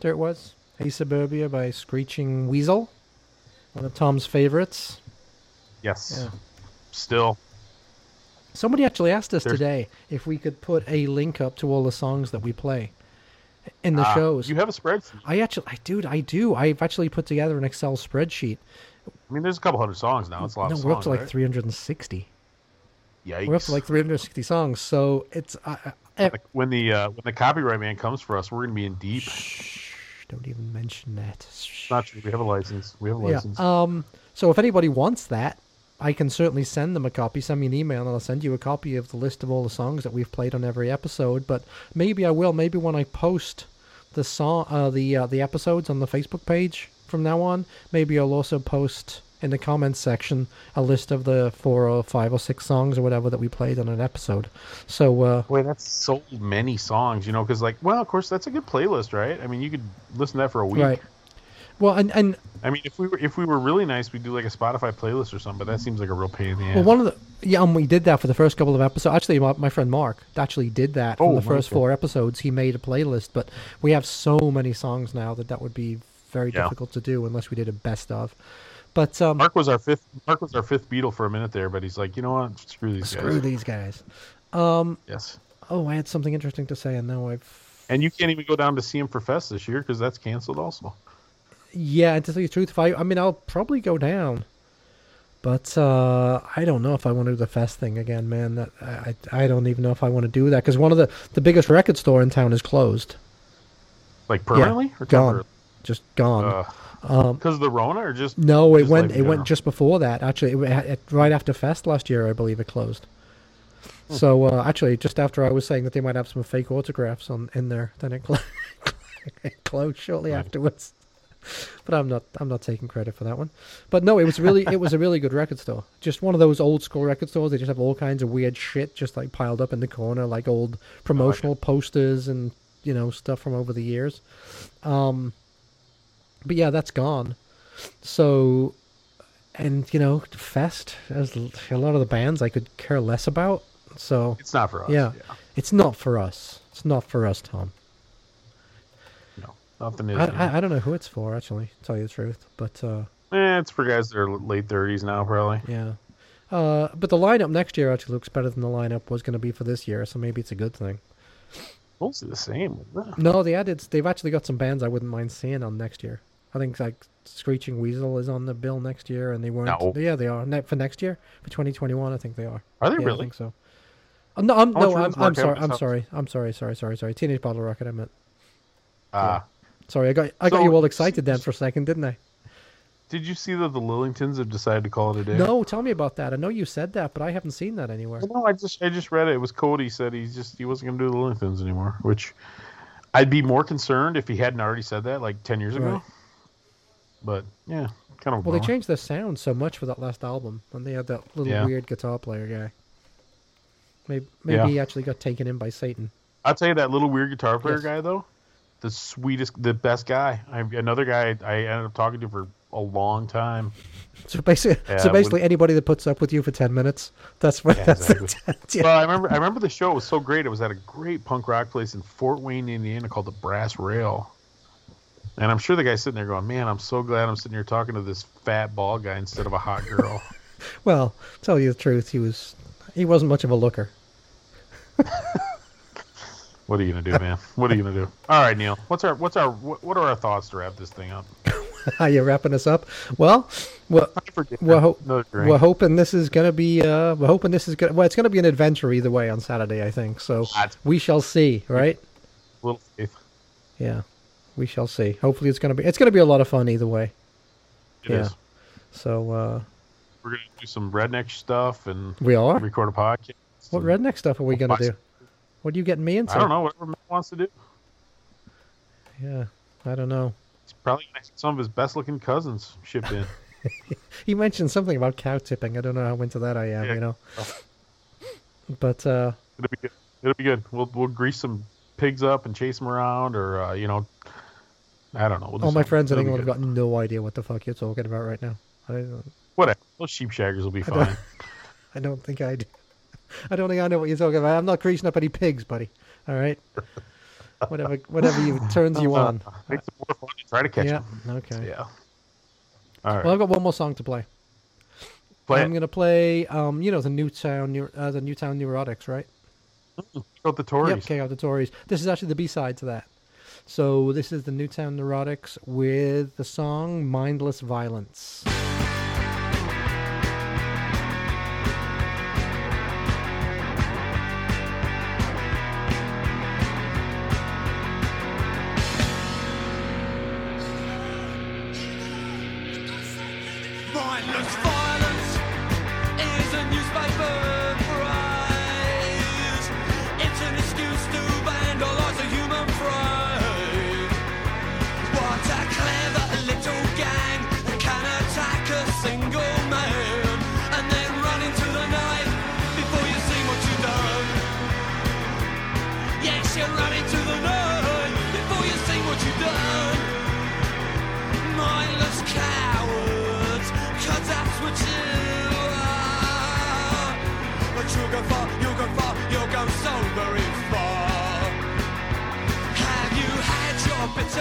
There it was. Hey Suburbia by Screeching Weasel. One of Tom's favorites. Yes. Yeah. Still. Somebody actually asked us There's- today if we could put a link up to all the songs that we play in the Ah, shows. You have a spreadsheet. I actually, I dude, I do. I've actually put together an Excel spreadsheet. I mean, there's a couple hundred songs now. It's a lot no, of we're songs. up to like right? 360. Yikes. We're up to like 360 songs. So it's uh, uh, when the uh, when the copyright man comes for us, we're gonna be in deep. Don't even mention that. Not true. We have a license. We have a Yeah. license. Um. So if anybody wants that, I can certainly send them a copy. Send me an email, and I'll send you a copy of the list of all the songs that we've played on every episode. But maybe I will. Maybe when I post the song, uh, the uh, the episodes on the Facebook page from now on, maybe I'll also post in the comments section a list of the four or five or six songs or whatever that we played on an episode. So uh, Wait, that's so many songs, you know? Because like, well, of course, that's a good playlist, right? I mean, you could listen to that for a week. right. Well, and and I mean, if we were if we were really nice, we'd do like a Spotify playlist or something. But that seems like a real pain in the ass. Well, one of the yeah, and we did that for the first couple of episodes. Actually, my, my friend Mark actually did that Oh, the first wonderful. four episodes. He made a playlist, but we have so many songs now that that would be very Yeah. difficult to do unless we did a best of. But um, Mark was our fifth. Mark was our fifth Beatle for a minute there, but he's like, you know what? Screw these screw guys. these guys. Um, Yes. oh, I had something interesting to say, and now I've And you can't even go down to see him for Fest this year because that's canceled also. yeah. And to tell you the truth, if I I mean I'll probably go down, but uh, I don't know if I want to do the fest thing again, man. That I I don't even know if I want to do that because one of the the biggest record store in town is closed. Like permanently or gone. just gone. Uh, because of the Rona or just no, it just went. It went just before that. Actually, it, it, right after Fest last year, I believe it closed. So uh, actually, just after I was saying that they might have some fake autographs on in there, then it, it closed shortly Right. afterwards. But I'm not. I'm not taking credit for that one. But no, it was really. it was a really good record store. Just one of those old school record stores. They just have all kinds of weird shit just like piled up in the corner, like old promotional posters and you know stuff from over the years. Um, but yeah, that's gone. So, and you know, Fest, as a lot of the bands I could care less about. So It's not for us. Yeah. it's not for us. It's not for us, Tom. No, nothing is. I. I, I don't know who it's for, actually, to tell you the truth. But uh, Eh, it's for guys that are late thirties now, probably. yeah. Uh, but the lineup next year actually looks better than the lineup was going to be for this year, so maybe it's a good thing. Mostly the same. No, they added. They've actually got some bands I wouldn't mind seeing on next year. I think like Screeching Weasel is on the bill next year, and they weren't. No. Yeah, they are Ne- for next year for 2021. I think they are. Are they yeah, I think so. Uh, no, I'm, no, I'm, I'm sorry. I'm sorry. I'm sorry. Sorry. Sorry. Sorry. Teenage Bottle Rocket. I meant. Ah, Sorry, I got I got you all excited then for a second, didn't I? did you see that the Lillingtons have decided to call it a day? No, tell me about that. I know you said that, but I haven't seen that anywhere. No, I just I just read it. It was Cody said he's just he wasn't going to do the Lillingtons anymore. Which I'd be more concerned if he hadn't already said that like ten years ago. Right. But yeah, kind of. Well, they changed the sound so much for that last album, and they had that little Yeah. weird guitar player guy. Maybe maybe Yeah. he actually got taken in by Satan. I'll tell you that little weird guitar player Yes. guy though, the sweetest, the best guy. I, another guy I ended up talking to for a long time. So basically, Yeah, so when- basically, anybody that puts up with you for ten minutes, that's what Yeah, that's exactly. the yeah. Well, I remember I remember the show was so great. It was at a great punk rock place in Fort Wayne, Indiana, called the Brass Rail. And I'm sure the guy's sitting there going, "Man, I'm so glad I'm sitting here talking to this fat bald guy instead of a hot girl." Well, tell you the truth, he was he wasn't much of a looker. what are you gonna do, man? What are you gonna do? All right, Neil. What's our what's our what, what are our thoughts to wrap this thing up? Are you wrapping us up? Well, well, I. We're, ho- we're hoping this is gonna be. Uh, we're hoping this is gonna. Well, it's gonna be an adventure either way on Saturday, I think. So That's- we shall see, right? little faith. Yeah, we shall see. Hopefully, it's gonna be. It's gonna be a lot of fun either way. It Yeah. is. So uh, We're gonna do some redneck stuff and we are. record a podcast. What redneck stuff are we gonna do? What are you getting me into? I don't know. Whatever Matt wants to do. Yeah, I don't know. He's probably gonna have some of his best looking cousins shipped in. He mentioned something about cow tipping. I don't know how into that I am. Yeah. You know. But uh, It'll be good. It'll be good. We'll we'll grease some pigs up and chase them around, or uh, you know, I don't know. We'll all my friends in England have got no idea what the fuck you're talking about right now. I, don't. whatever. Those sheep shaggers will be don't- fine. I don't think I do. I don't think I know what you're talking about. I'm not greasing up any pigs, buddy. All right. whatever whatever you turns you on. Makes it more fun to try to catch Yeah. them. Okay. Yeah. All right. Well, I've got one more song to play. Play I'm it. gonna play, um, you know, the Newtown, uh, the Newtown Neurotics, right? Go the Tories. Yep, out the Tories. This is actually the B side to that. So this is the Newtown Neurotics with the song "Mindless Violence."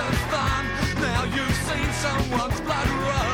Fun? Now you've seen someone's blood run,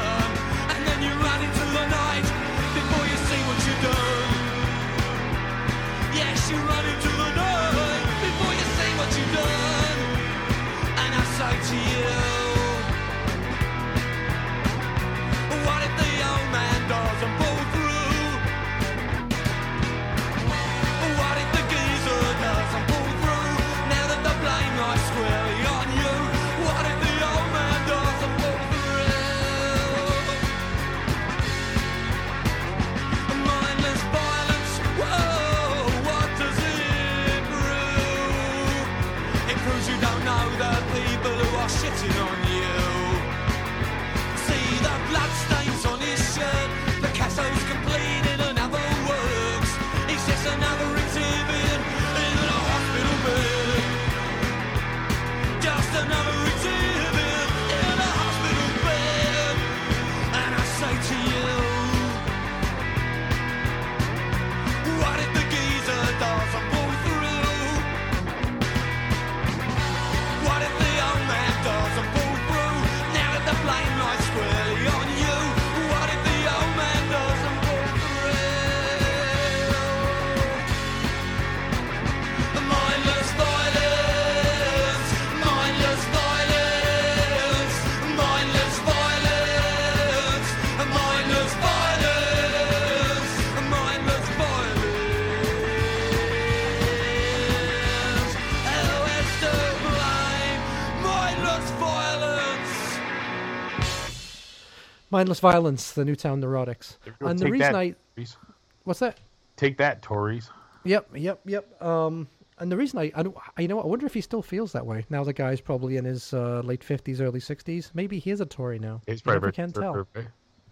Mindless Violence, the Newtown Neurotics. And the reason that, I Tories. what's that? Take that, Tories. Yep, yep, yep. Um, and the reason I, I, you know, I wonder if he still feels that way now. The guy's probably in his uh, late fifties, early sixties. Maybe he is a Tory now. He's you probably never very can tell. eh?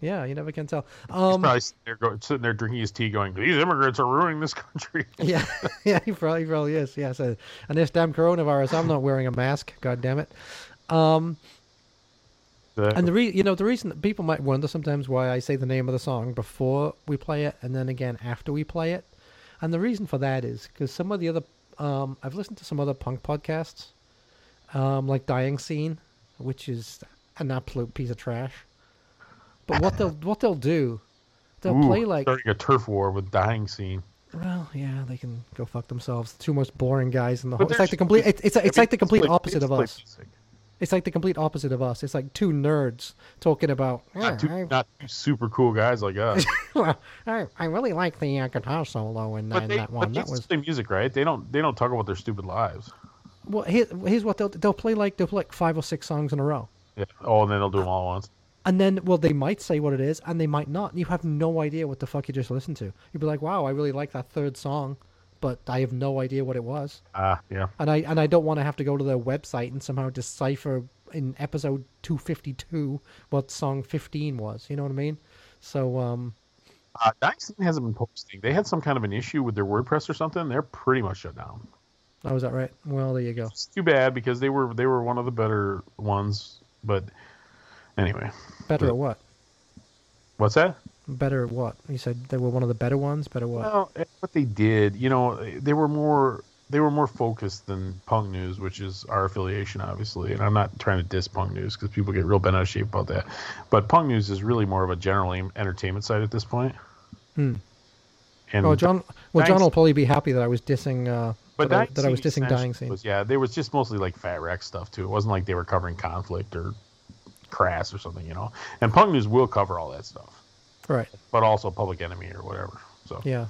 Yeah, you never can tell. He's Um, probably sitting there, go, sitting there drinking his tea, going, "These immigrants are ruining this country." yeah, yeah, he probably, probably is. Yeah, so, and this damn coronavirus, I'm not wearing a mask. God damn it. Um, The- and the re- you know the reason that people might wonder sometimes why I say the name of the song before we play it and then again after we play it, and the reason for that is because some of the other um, I've listened to some other punk podcasts, um, like Dying Scene, which is an absolute piece of trash. But what they'll what they'll do, they'll Ooh, play like starting a turf war with dying scene. well, yeah, they can go fuck themselves. The two most boring guys in the But whole. It's like the complete. It's it's, I mean, like the complete play- opposite of us. music. It's like the complete opposite of us. It's like two nerds talking about. "Yeah, Not two, I, not two super cool guys like us. well, I, I really like the uh, guitar solo in, they, that one. That was the music, right? They don't they don't talk about their stupid lives. well. Here, here's what they'll they'll play like they'll play like five or six songs in a row, Yeah. Oh, and then they'll do them all at once. and then well they might say what it is, and they might not. You have no idea what the fuck you just listened to. You'd be like, wow, I really like that third song, but I have no idea what it was. Ah, yeah. and I and I don't want to have to go to their website and somehow decipher in episode 252 what song 15 was. You know what I mean? So um, Uh, Scene hasn't been posting. They had some kind of an issue with their WordPress or something. They're pretty much shut down. oh, is that right? Well, there you go. It's too bad because they were they were one of the better ones. But anyway, Better But- at what? what's that? Better at what? You said they were one of the better ones. Better what? Well, eh, what they did, you know, they were more they were more focused than Punk News, which is our affiliation, obviously. And I'm not trying to diss Punk News because people get real bent out of shape about that. But Punk News is really more of a general entertainment site at this point. Hmm. And Well, John. Well, John will probably be happy that I was dissing. Uh, but that, I, that I was dissing dying scene. Was, yeah, there was just mostly like Fat Wreck stuff too. It wasn't like they were covering conflict or crass or something, you know. And Punk News will cover all that stuff, Right. but also Public Enemy or whatever. So Yeah.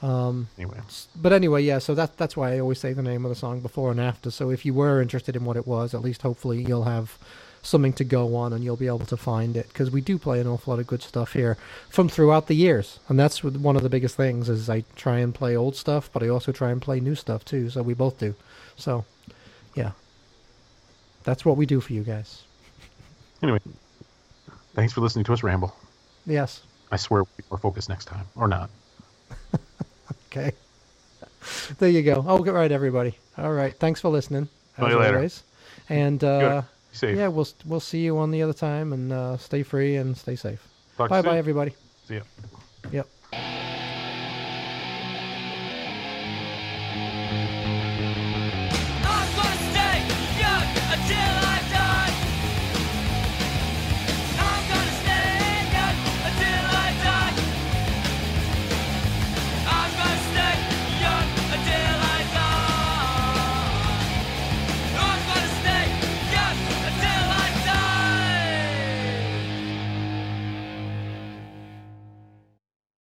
Um, anyway, but anyway, yeah. So that that's why I always say the name of the song before and after. So if you were interested in what it was, at least hopefully you'll have something to go on and you'll be able to find it because we do play an awful lot of good stuff here from throughout the years, and that's one of the biggest things is I try and play old stuff, but I also try and play new stuff too. So we both do. So, yeah, that's what we do for you guys. anyway, thanks for listening to us ramble. Yes. I swear we'll be more focused next time, or not. Okay. there you go. Oh, good right, everybody. All right. Thanks for listening. See As you later. always. And uh, safe. yeah, we'll we'll see you on the other time, and uh, stay free and stay safe. Talk Bye bye, everybody. See ya. Yep.